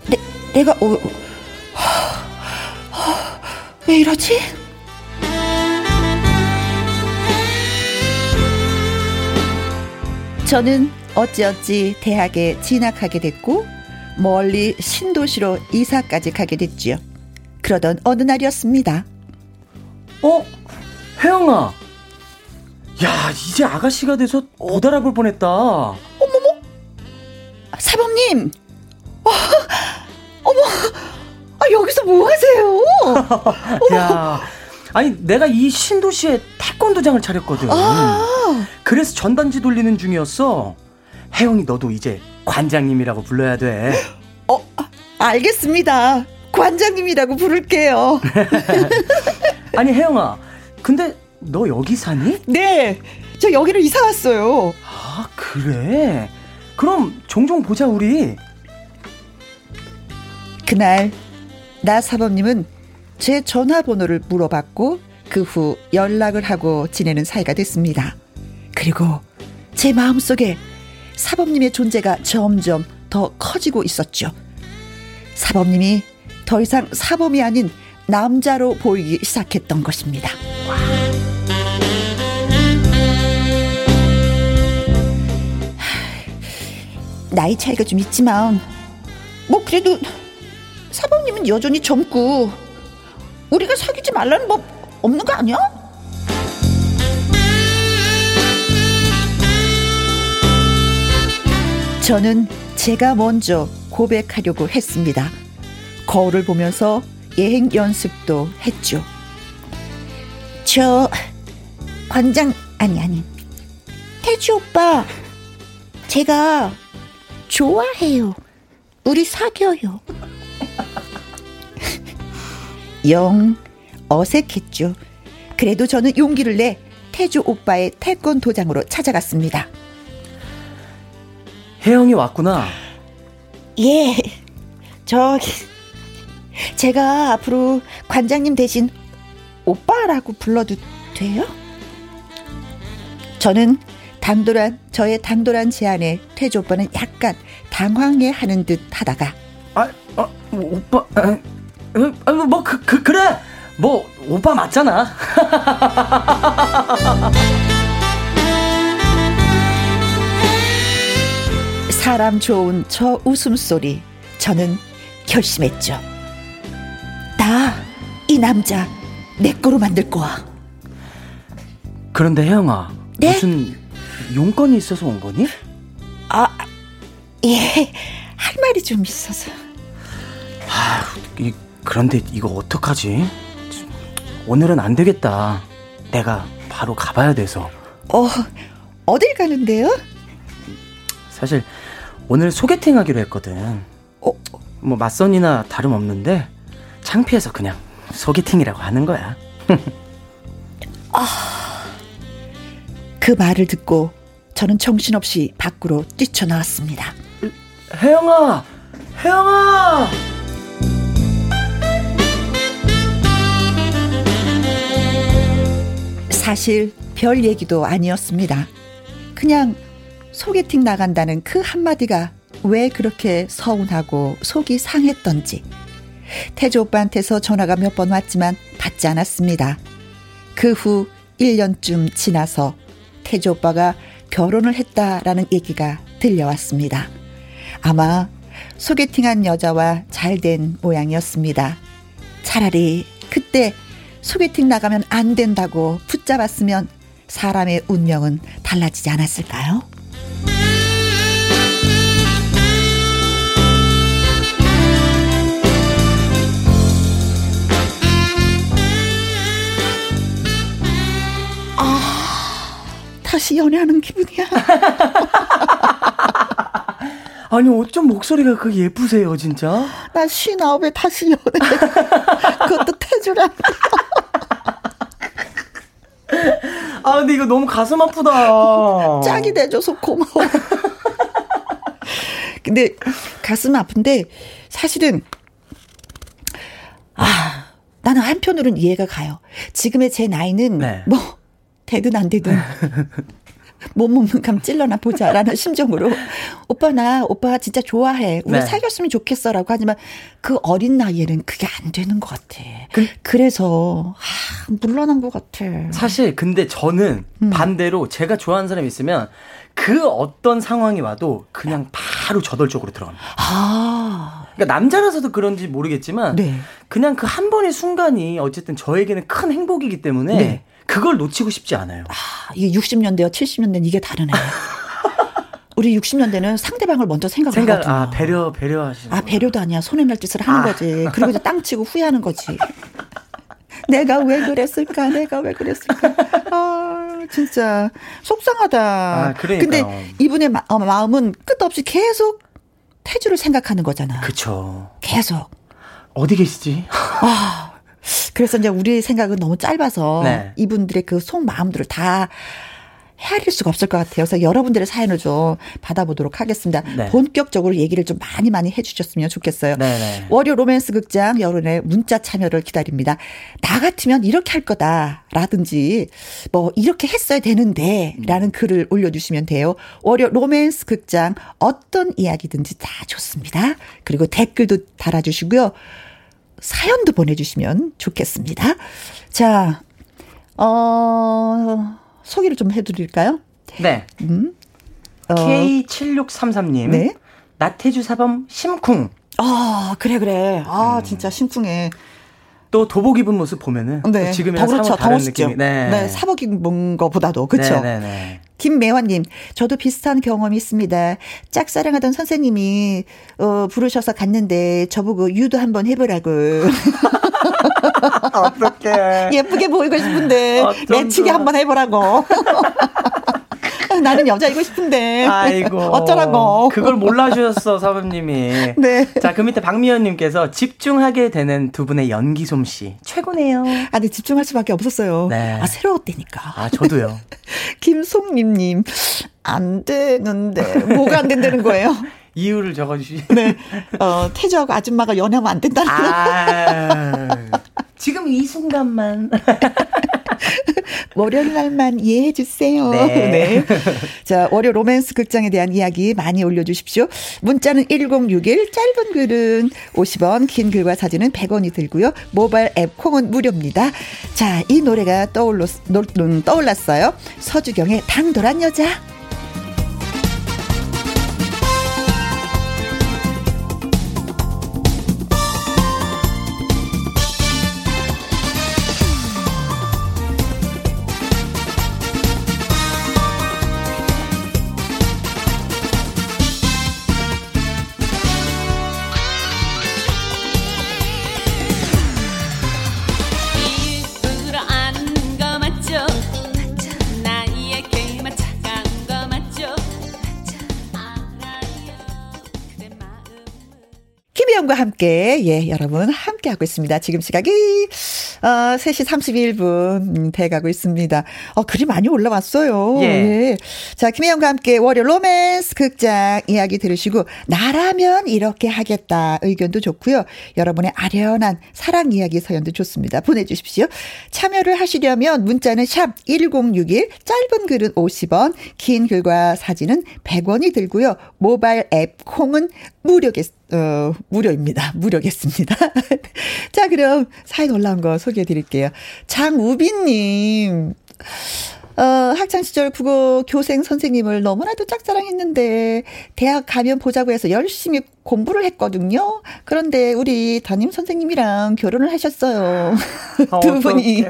내, 내가 어, 왜 이러지? 저는 어찌어찌 대학에 진학하게 됐고 멀리 신도시로 이사까지 가게 됐지요. 그러던 어느 날이었습니다. 어? 혜영아. 야, 이제 아가씨가 돼서 못 알아볼 뻔했다. 어머머! 사범님! 어, 어머! 아, 여기서 뭐 하세요? 야, 아니, 내가 이 신도시에 태권도장을 차렸거든. 아. 그래서 전단지 돌리는 중이었어. 혜영이 너도 이제 관장님이라고 불러야 돼. 어, 알겠습니다. 관장님이라고 부를게요. 아니, 혜영아. 근데 너 여기 사니? 네, 저 여기로 이사 왔어요. 아, 그래? 그럼 종종 보자, 우리. 그날 나 사범님은 제 전화번호를 물어봤고 그 후 연락을 하고 지내는 사이가 됐습니다. 그리고 제 마음속에 사범님의 존재가 점점 더 커지고 있었죠. 사범님이 더 이상 사범이 아닌 남자로 보이기 시작했던 것입니다. 나이 차이가 좀 있지만 뭐 그래도 사범님은 여전히 젊고 우리가 사귀지 말라는 법 없는 거 아니야? 저는 제가 먼저 고백하려고 했습니다. 거울을 보면서 예행 연습도 했죠. 저 관장 아니 아니 태주 오빠 제가 좋아해요. 우리 사겨요. 영 어색했죠. 그래도 저는 용기를 내 태주 오빠의 태권도장으로 찾아갔습니다. 혜영이 왔구나. 예, 저기 제가 앞으로 관장님 대신 오빠라고 불러도 돼요? 저는 당돌한 저의 당돌한 제안에 태주 오빠는 약간 당황해하는 듯 하다가 아, 아 뭐, 오빠, 아, 아, 뭐, 그, 그, 그래. 뭐, 오빠 맞잖아. 사람 좋은 저 웃음소리 저는 결심했죠. 나 이 남자 내 거로 만들 거야. 그런데 혜영아, 네? 무슨 용건이 있어서 온 거니? 아, 예, 할 말이 좀 있어서. 아, 이, 그런데 이거 어떡하지? 오늘은 안 되겠다. 내가 바로 가봐야 돼서. 어, 어딜 가는데요? 사실 오늘 소개팅 하기로 했거든. 어, 뭐 맞선이나 다름없는데 창피해서 그냥 소개팅이라고 하는 거야. 그 말을 듣고 저는 정신없이 밖으로 뛰쳐나왔습니다. 혜영아, 혜영아. 사실 별 얘기도 아니었습니다. 그냥 소개팅 나간다는 그 한마디가 왜 그렇게 서운하고 속이 상했던지. 태조 오빠한테서 전화가 몇 번 왔지만 받지 않았습니다. 그 후 1년쯤 지나서 태조 오빠가 결혼을 했다라는 얘기가 들려왔습니다. 아마 소개팅한 여자와 잘 된 모양이었습니다. 차라리 그때 소개팅 나가면 안 된다고 붙잡았으면 사람의 운명은 달라지지 않았을까요? 다시 연애하는 기분이야. 아니 어쩜 목소리가 그렇게 예쁘세요 진짜? 나 쉬나업에 다시 연애. 그것도 태주랑. 아 근데 이거 너무 가슴 아프다. 짝이 돼줘서 고마워. 근데 가슴 아픈데 사실은 아 나는 한편으로는 이해가 가요. 지금의 제 나이는 네. 뭐 되든 안 되든 못 먹는 감 찔러나 보자라는 심정으로 오빠 나 오빠 진짜 좋아해 우리 네. 사귀었으면 좋겠어라고 하지만 그 어린 나이에는 그게 안 되는 것 같아. 그, 래서 아, 물러난 것 같아. 사실 근데 저는 음. 반대로 제가 좋아하는 사람이 있으면 그 어떤 상황이 와도 그냥 바로 저돌적으로 들어갑니다. 아. 그러니까 남자라서도 그런지 모르겠지만 네. 그냥 그 한 번의 순간이 어쨌든 저에게는 큰 행복이기 때문에 네. 그걸 놓치고 싶지 않아요. 아, 이게 60년대와 70년대는 이게 다르네. 우리 60년대는 상대방을 먼저 생각을 생각, 하거든요. 아, 배려, 배려하시는. 아, 배려도 아니야. 손해 날 짓을 하는 아. 거지. 그리고 이제 땅 치고 후회하는 거지. 내가 왜 그랬을까? 내가 왜 그랬을까? 아, 진짜 속상하다. 아, 그러니까요. 근데 이분의 마, 어, 마음은 끝없이 계속 태주를 생각하는 거잖아. 그쵸. 계속. 어디 계시지? 아, 그래서 이제 우리 생각은 너무 짧아서 네. 이분들의 그 속마음들을 다 헤아릴 수가 없을 것 같아요. 그래서 여러분들의 사연을 좀 받아보도록 하겠습니다. 네. 본격적으로 얘기를 좀 많이 많이 해주셨으면 좋겠어요. 네네. 네. 월요 로맨스 극장 여론의 문자 참여를 기다립니다. 나 같으면 이렇게 할 거다라든지 뭐 이렇게 했어야 되는데라는 음. 글을 올려주시면 돼요. 월요 로맨스 극장 어떤 이야기든지 다 좋습니다. 그리고 댓글도 달아주시고요. 사연도 보내주시면 좋겠습니다. 자, 어, 소개를 좀 해드릴까요? 네. 음? 어, K7633님. 네. 나태주 사범 심쿵. 아, 그래, 그래. 아, 음. 진짜 심쿵해. 또 도복 입은 모습 보면은 네. 지금이랑 더 그렇죠. 다른 느낌이 네. 네. 사복 입은 거보다도 그렇죠. 네, 네, 네. 김매환님, 저도 비슷한 경험이 있습니다. 짝사랑하던 선생님이 어, 부르셔서 갔는데 저보고 유도 한번 해보라고. 어떻게 예쁘게 보이고 싶은데 매치기 한번 해보라고. 나는 여자이고 싶은데. 아이고. 어쩌라고. 그걸 몰라주셨어, 사부님이. 네. 자, 그 밑에 박미연님께서 집중하게 되는 두 분의 연기 솜씨. 최고네요. 아, 근데 집중할 수밖에 없었어요. 네. 아, 새로웠다니까. 아, 저도요. 김송림님. 안 되는데. 뭐가 안 된다는 거예요? 이유를 적어주시. 네. 어, 태주하고 아줌마가 연애하면 안 된다는. 아, 지금 이 순간만. 월요일 날만 이해해 주세요. 네. 네. 자, 월요 로맨스 극장에 대한 이야기 많이 올려주십시오. 문자는 1061, 짧은 글은 50원, 긴 글과 사진은 100원이 들고요. 모바일 앱 콩은 무료입니다. 자, 이 노래가 떠올랐, 떠올랐어요. 서주경의 당돌한 여자. 예, 여러분 함께하고 있습니다. 지금 시각이, 어, 3시 31분 음, 돼가고 있습니다. 어, 글이 많이 올라왔어요. 예. 예. 자, 김혜영과 함께 월요 로맨스 극장 이야기 들으시고, 나라면 이렇게 하겠다 의견도 좋고요. 여러분의 아련한 사랑 이야기 사연도 좋습니다. 보내주십시오. 참여를 하시려면 문자는 샵 1061, 짧은 글은 50원, 긴 글과 사진은 100원이 들고요. 모바일 앱 콩은 무료겠, 어, 무료입니다. 무료겠습니다. 자, 그럼 사연 올라온 거 소개해 드릴게요. 장우빈님. 어, 학창시절 국어 교생 선생님을 너무나도 짝사랑했는데, 대학 가면 보자고 해서 열심히 공부를 했거든요. 그런데 우리 담임 선생님이랑 결혼을 하셨어요. 두 분이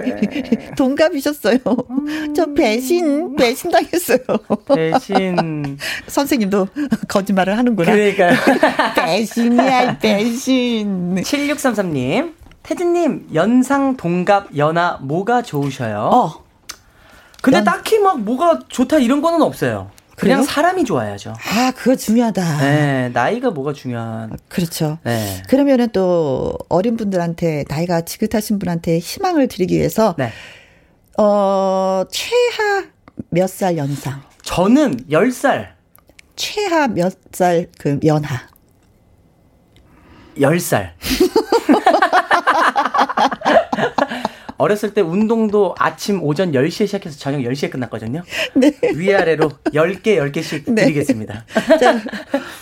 동갑이셨어요. 음. 저 배신, 배신 당했어요. 배신. 선생님도 거짓말을 하는구나. 그러니까요. 배신이야, 배신. 7633님. 태진님, 연상, 동갑, 연하, 뭐가 좋으셔요? 어. 근데 난... 딱히 막 뭐가 좋다 이런 거는 없어요. 그냥 그래요? 사람이 좋아야죠. 아, 그거 중요하다. 네, 나이가 뭐가 중요한. 그렇죠. 네. 그러면은 또 어린 분들한테 나이가 지긋하신 분한테 희망을 드리기 위해서 네. 어, 최하 몇 살 연상? 저는 10살. 최하 몇 살 그 연하? 10살. 어렸을 때 운동도 아침 오전 10시에 시작해서 저녁 10시에 끝났거든요. 네. 위아래로 10개, 10개씩 네. 드리겠습니다. 자,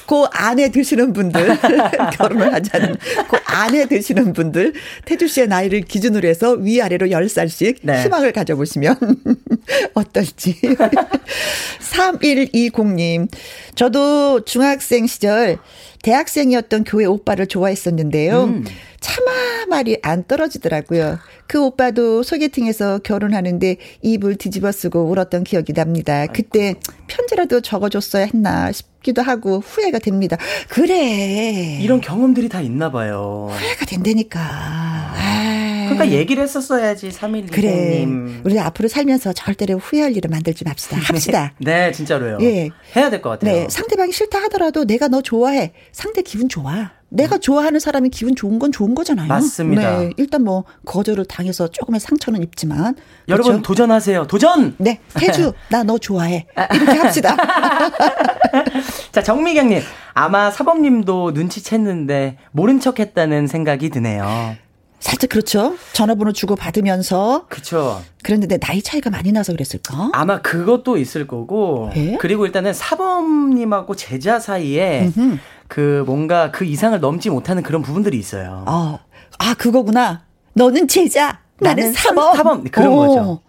그 안에 드시는 분들, 결혼을 하지 않은 그 안에 드시는 분들, 태주 씨의 나이를 기준으로 해서 위아래로 10살씩 네. 희망을 가져보시면 어떨지. 3120님, 저도 중학생 시절 대학생이었던 교회 오빠를 좋아했었는데요. 음. 차마 말이 안 떨어지더라고요. 그 오빠도 소개팅에서 결혼하는데 입을 뒤집어 쓰고 울었던 기억이 납니다. 그때 편지라도 적어줬어야 했나 싶기도 하고 후회가 됩니다. 그래. 이런 경험들이 다 있나 봐요. 후회가 된다니까. 아. 그러니까 얘기를 했었어야지, 3일 그래. 우리 앞으로 살면서 절대로 후회할 일을 만들지 맙시다. 합시다. 네, 진짜로요. 예. 해야 될 것 같아요. 네, 상대방이 싫다 하더라도 내가 너 좋아해. 상대 기분 좋아. 내가 좋아하는 사람이 기분 좋은 건 좋은 거잖아요. 맞습니다. 네, 일단 뭐 거절을 당해서 조금의 상처는 입지만 여러분 그렇죠? 도전하세요. 도전. 네, 태주 나 너 좋아해. 이렇게 합시다. 자 정미경님 아마 사범님도 눈치챘는데 모른 척했다는 생각이 드네요. 살짝 그렇죠. 전화번호 주고 받으면서. 그렇죠. 그런데 나이 차이가 많이 나서 그랬을까? 아마 그것도 있을 거고. 예? 그리고 일단은 사범님하고 제자 사이에 음흠. 그 뭔가 그 이상을 넘지 못하는 그런 부분들이 있어요. 아, 아 그거구나. 너는 제자, 나는, 나는 사범. 사범 그런 오, 거죠.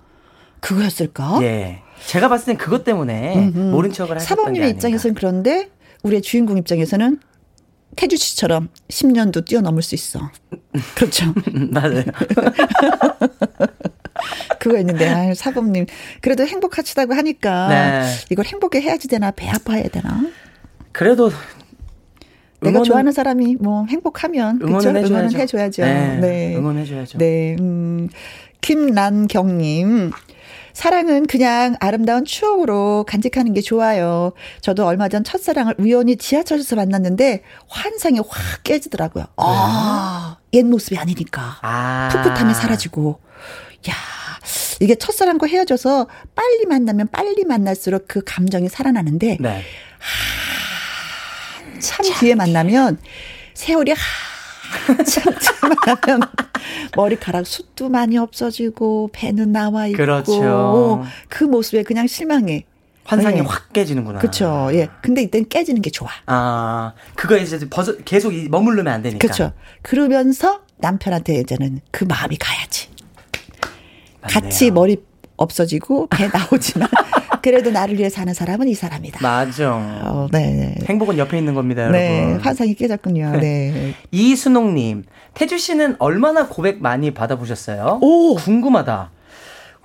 그거였을까? 예. 제가 봤을 땐 그것 때문에 음흠. 모른 척을 하셨던 사범님의 입장에서는 그런데 우리의 주인공 입장에서는 태주 씨처럼 10년도 뛰어넘을 수 있어. 그렇죠. 맞아요. 그거 있는데, 아유, 사범님. 그래도 행복하시다고 하니까, 네. 이걸 행복해 해야지 되나, 배 아파야 되나? 그래도 내가 좋아하는 사람이 뭐 행복하면 응원은 해줘야죠. 응원은 해줘야죠. 네, 네. 응원해줘야죠. 네. 음, 김란경님. 사랑은 그냥 아름다운 추억으로 간직하는 게 좋아요. 저도 얼마 전 첫사랑을 우연히 지하철에서 만났는데 환상이 확 깨지더라고요. 아, 옛 모습이 아니니까. 아. 풋풋함이 사라지고. 야, 이게 첫사랑과 헤어져서 빨리 만나면 빨리 만날수록 그 감정이 살아나는데 네. 참 뒤에 만나면 세월이 한 참 만나면 머리카락 숱도 많이 없어지고 배는 나와 있고 그렇죠. 그 모습에 그냥 실망해. 환상이 네. 확 깨지는구나. 그렇죠. 예. 근데 이때는 깨지는 게 좋아. 아, 그거에 이제 벗어 계속 머무르면 안 되니까. 그렇죠. 그러면서 남편한테 이제는 그 마음이 가야지. 맞네요. 같이 머리 없어지고 배 나오지만 그래도 나를 위해 사는 사람은 이 사람이다. 맞아. 어, 네. 행복은 옆에 있는 겁니다, 네, 여러분. 네, 환상이 깨졌군요. 네. 이순옥님, 태주 씨는 얼마나 고백 많이 받아보셨어요? 오, 궁금하다.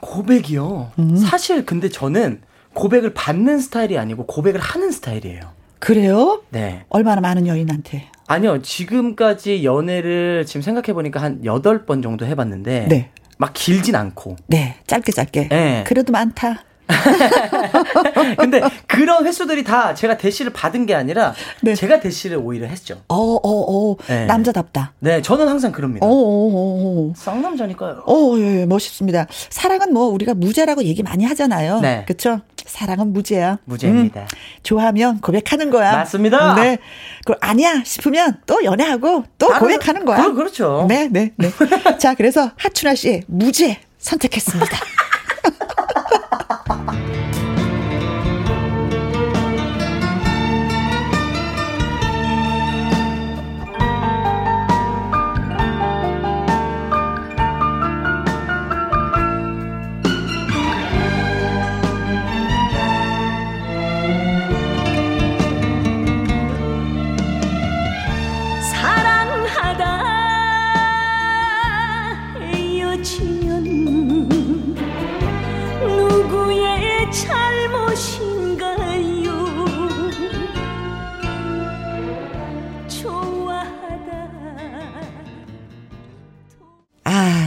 고백이요. 음. 사실 근데 저는 고백을 받는 스타일이 아니고 고백을 하는 스타일이에요. 그래요? 네. 얼마나 많은 여인한테? 아니요, 지금까지 연애를 지금 생각해 보니까 한 8번 정도 해 봤는데. 네. 막 길진 않고. 네, 짧게 짧게. 네. 그래도 많다. 근데 그런 횟수들이 다 제가 대시를 받은 게 아니라 네. 제가 대시를 오히려 했죠. 어, 어, 어. 네. 남자답다. 네, 저는 항상 그럽니다. 어, 어, 어. 어. 쌍남자니까요. 어, 예, 예, 멋있습니다. 사랑은 뭐 우리가 무죄라고 얘기 많이 하잖아요. 네. 그렇죠? 사랑은 무죄야. 무죄입니다. 음, 좋아하면 고백하는 거야. 맞습니다. 네. 그 아니야 싶으면 또 연애하고 또 아, 고백하는 거야. 그, 그렇죠. 네, 네, 네. 자, 그래서 하춘아 씨의 무죄 선택했습니다.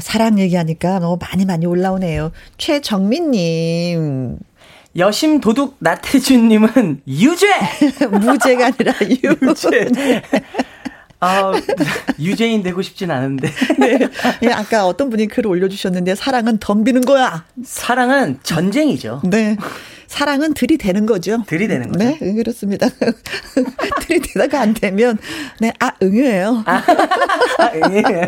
사랑 얘기하니까 너무 많이 많이 올라오네요. 최정민님. 여심 도둑 나태준님은 유죄! 무죄가 아니라 유죄. 아, 유죄인 되고 싶진 않은데. 네. 예, 아까 어떤 분이 글을 올려주셨는데, 사랑은 덤비는 거야. 사랑은 전쟁이죠. 네. 사랑은 들이대는 거죠. 들이대는 거죠. 네, 그렇습니다. 들이대다가 안 되면, 네, 아, 응유예요. 아, 아 응유예요.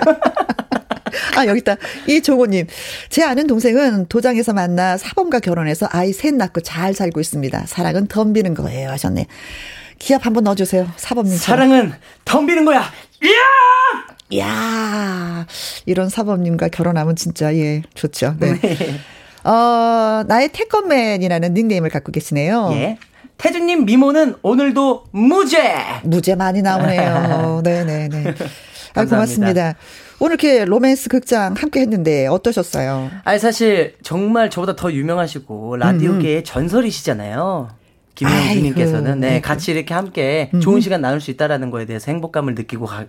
아, 여기 있다. 이종호님. 제 아는 동생은 도장에서 만나 사범과 결혼해서 아이 셋 낳고 잘 살고 있습니다. 사랑은 덤비는 거예요. 하셨네. 기합 한번 넣어주세요. 사범님. 사랑은 덤비는 거야. 이야! 야 이런 사범님과 결혼하면 진짜, 예, 좋죠. 네. 네. 어, 나의 태권맨이라는 닉네임을 갖고 계시네요. 예. 태준님 미모는 오늘도 무죄! 무죄 많이 나오네요. 네네네. 아, 고맙습니다. 오늘 이렇게 로맨스 극장 함께 했는데 어떠셨어요? 아니, 사실 정말 저보다 더 유명하시고 라디오계의 음. 음. 전설이시잖아요. 김영주 님께서는 네, 네, 같이 이렇게 함께 좋은 시간 나눌 수 있다라는 거에 대해서 행복감을 느끼고 가,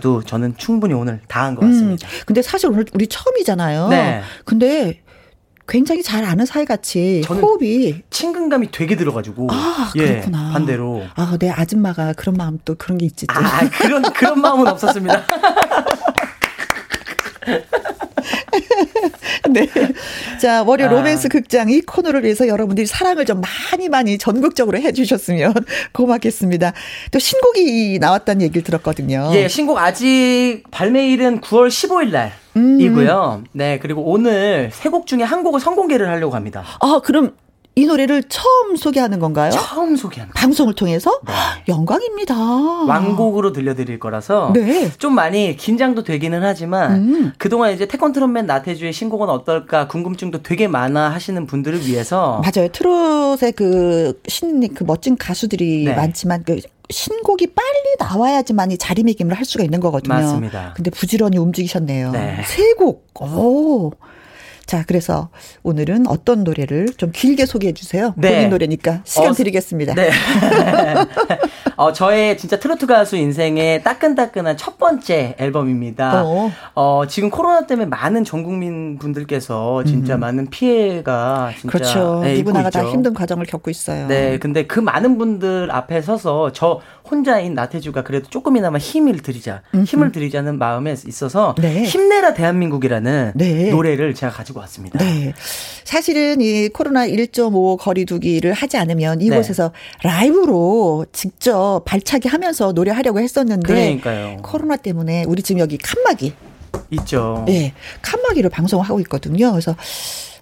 도 저는 충분히 오늘 다 한 것 같습니다. 음, 근데 사실 오늘 우리 처음이잖아요. 네. 근데 굉장히 잘 아는 사이 같이 호흡이 친근감이 되게 들어가지고 아 예, 그렇구나 예, 반대로 아내 아줌마가 그런 마음 또 그런 게 있지 또. 아 그런 그런 마음은 없었습니다. 네. 자, 월요 아. 로맨스 극장 이 코너를 위해서 여러분들이 사랑을 좀 많이 많이 전국적으로 해주셨으면 고맙겠습니다. 또 신곡이 나왔다는 얘기를 들었거든요. 예, 신곡 아직 발매일은 9월 15일 날. 이고요. 네, 그리고 오늘 세 곡 중에 한 곡을 선공개를 하려고 합니다. 아, 그럼 이 노래를 처음 소개하는 건가요? 처음 소개하는 방송을 통해서 네. 영광입니다. 완곡으로 들려드릴 거라서 네. 좀 많이 긴장도 되기는 하지만 음. 그동안 이제 태권 트롯맨 나태주의 신곡은 어떨까 궁금증도 되게 많아 하시는 분들을 위해서 맞아요. 트롯의 그 신, 그 멋진 가수들이 네. 많지만 그 신곡이 빨리 나와야지만 이 자리매김을 할 수가 있는 거거든요. 맞습니다. 근데 부지런히 움직이셨네요. 네. 세 곡. 오. 자, 그래서 오늘은 어떤 노래를 좀 길게 소개해 주세요. 네. 본인 노래니까 시간 어, 드리겠습니다. 네. 어, 저의 진짜 트로트 가수 인생의 따끈따끈한 첫 번째 앨범입니다. 어, 어 지금 코로나 때문에 많은 전 국민 분들께서 진짜 음. 많은 피해가 진짜 그렇죠. 네, 누구나가 다 힘든 과정을 겪고 있어요. 네, 근데 그 많은 분들 앞에 서서 저 혼자인 나태주가 그래도 조금이나마 힘을 드리자, 음흠. 힘을 드리자는 마음에 있어서 네. 힘내라 대한민국이라는 네. 노래를 제가 가지고 왔습니다. 네. 사실은 이 코로나 1.5 거리두기를 하지 않으면 이곳에서 네. 라이브로 직접 발차기 하면서 노래하려고 했었는데 그러니까요. 코로나 때문에 우리 지금 여기 칸막이 있죠. 네. 칸막이로 방송을 하고 있거든요. 그래서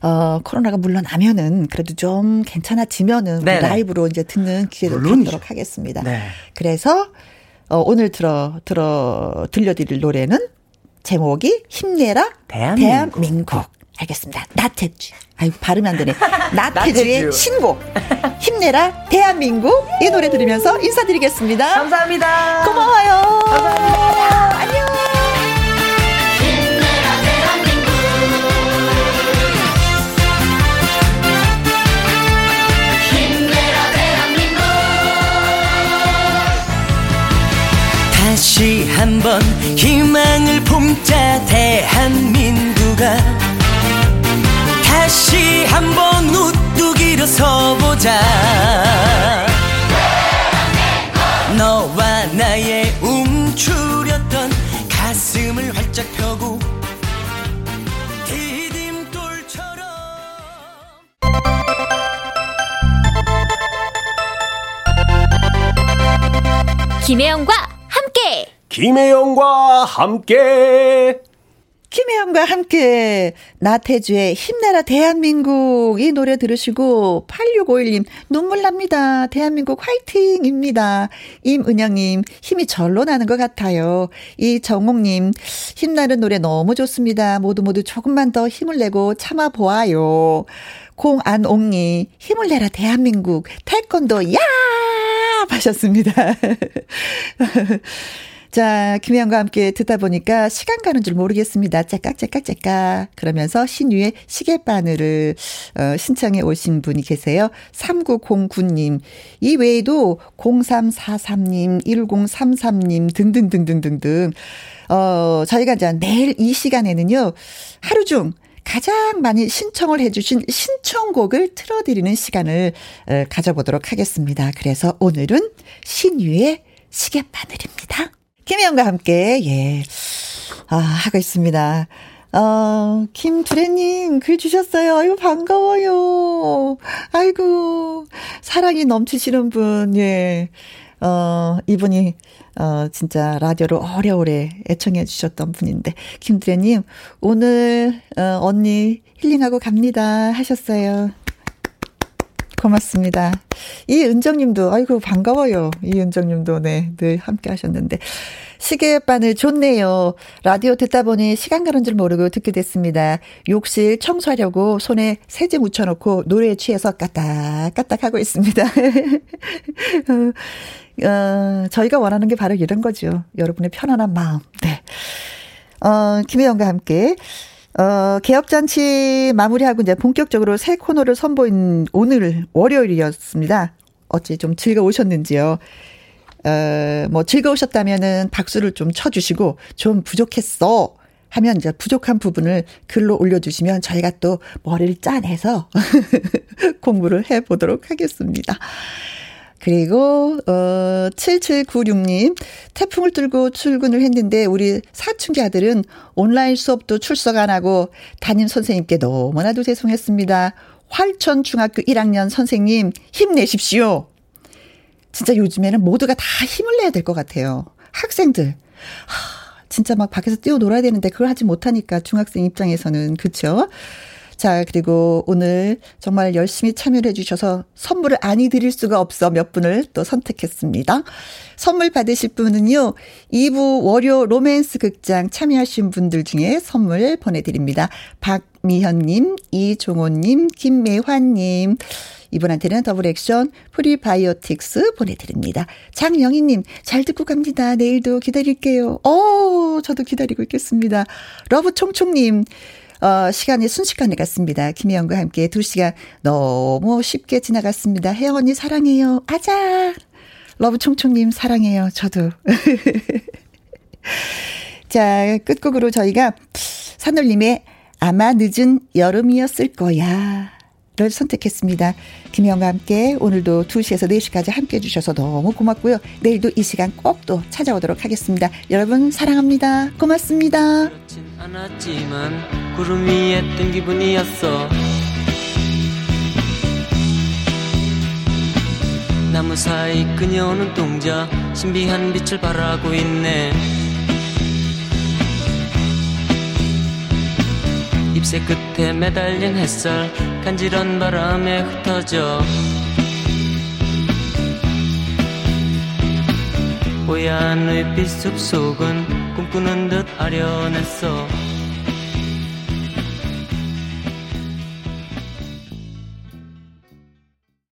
어, 코로나가 물러나면은 그래도 좀 괜찮아지면은 라이브로 이제 듣는 기회를. 갖도록 하겠습니다. 네. 그래서 어, 오늘 들어 들어 들려드릴 노래는 제목이 힘내라 대한민국. 대한민국. 알겠습니다. 나태주. 아유 발음이 안 되네. 나태주의 신곡 힘내라 대한민국 이 노래 들으면서 인사드리겠습니다. 감사합니다. 고마워요. 감사합니다. 안녕. 다시 한번 희망을 품자 대한민국아. 다시 한번 우뚝 일어서 보자. 너와 나의 움츠렸던 가슴을 활짝 펴고 김혜영과 김혜영과 함께 김혜영과 함께 나태주의 힘내라 대한민국 이 노래 들으시고 8651님 눈물 납니다. 대한민국 화이팅입니다. 임은영님 힘이 절로 나는 것 같아요. 이정옥님 힘나는 노래 너무 좋습니다. 모두 모두 조금만 더 힘을 내고 참아보아요. 공안옥님 힘을 내라 대한민국 태권도 야 하셨습니다. 자, 김혜영과 함께 듣다 보니까 시간 가는 줄 모르겠습니다. 째깍째깍째깍. 그러면서 신유의 시계바늘을 어, 신청해 오신 분이 계세요. 3909님. 이 외에도 0343님, 1033님 등등등등등등. 어, 저희가 이제 내일 이 시간에는요. 하루 중 가장 많이 신청을 해주신 신청곡을 틀어드리는 시간을 어, 가져보도록 하겠습니다. 그래서 오늘은 신유의 시계바늘입니다. 김혜영과 함께, 예, 아, 하고 있습니다. 어, 김두래님, 글 주셨어요. 아유, 반가워요. 아이고, 사랑이 넘치시는 분, 예. 어, 이분이, 어, 진짜 라디오를 오래오래 애청해 주셨던 분인데, 김두래님, 오늘, 어, 언니 힐링하고 갑니다. 하셨어요. 고맙습니다. 이은정님도 아이고 반가워요. 이은정님도 네 늘 함께 하셨는데 시계 바늘 좋네요. 라디오 듣다 보니 시간 가는 줄 모르고 듣게 됐습니다. 욕실 청소하려고 손에 세제 묻혀놓고 노래에 취해서 까딱까딱 하고 있습니다. 어, 저희가 원하는 게 바로 이런 거죠. 여러분의 편안한 마음. 네. 어, 김혜영과 함께 어, 개업잔치 마무리하고 이제 본격적으로 새 코너를 선보인 오늘 월요일이었습니다. 어찌 좀 즐거우셨는지요? 어, 뭐 즐거우셨다면은 박수를 좀 쳐주시고 좀 부족했어. 하면 이제 부족한 부분을 글로 올려주시면 저희가 또 머리를 짜내서 공부를 해보도록 하겠습니다. 그리고 어 7796님 태풍을 뚫고 출근을 했는데 우리 사춘기 아들은 온라인 수업도 출석 안 하고 담임 선생님께 너무나도 죄송했습니다. 활천 중학교 1학년 선생님 힘내십시오. 진짜 요즘에는 모두가 다 힘을 내야 될 것 같아요. 학생들. 하, 진짜 막 밖에서 뛰어놀아야 되는데 그걸 하지 못하니까 중학생 입장에서는 그쵸? 자, 그리고 오늘 정말 열심히 참여를 해주셔서 선물을 아니 드릴 수가 없어 몇 분을 또 선택했습니다. 선물 받으실 분은요, 2부 월요 로맨스 극장 참여하신 분들 중에 선물 보내드립니다. 박미현님, 이종호님, 김매환님, 이분한테는 더블 액션 프리바이오틱스 보내드립니다. 장영희님, 잘 듣고 갑니다. 내일도 기다릴게요. 어, 저도 기다리고 있겠습니다. 러브총총님, 어, 시간이 순식간에 갔습니다. 김혜영과 함께 두 시간 너무 쉽게 지나갔습니다. 혜영 언니 사랑해요. 아자! 러브총총님 사랑해요. 저도. 자, 끝곡으로 저희가 산울님의 아마 늦은 여름이었을 거야. 를 선택했습니다. 김영과 함께 오늘도 2시에서 4시까지 함께 해주셔서 너무 고맙고요. 내일도 이 시간 꼭 또 찾아오도록 하겠습니다. 여러분 사랑합니다. 고맙습니다. 않았지만 구름 위에 뜬 기분이었어 나무 사이 그녀오는 동자 신비한 빛을 발하고 있네 잎새 끝에 매달린 햇살 간지런 바람에 흩어져. 뽀얀 의빛 숲속은 꿈꾸는 듯 아련했어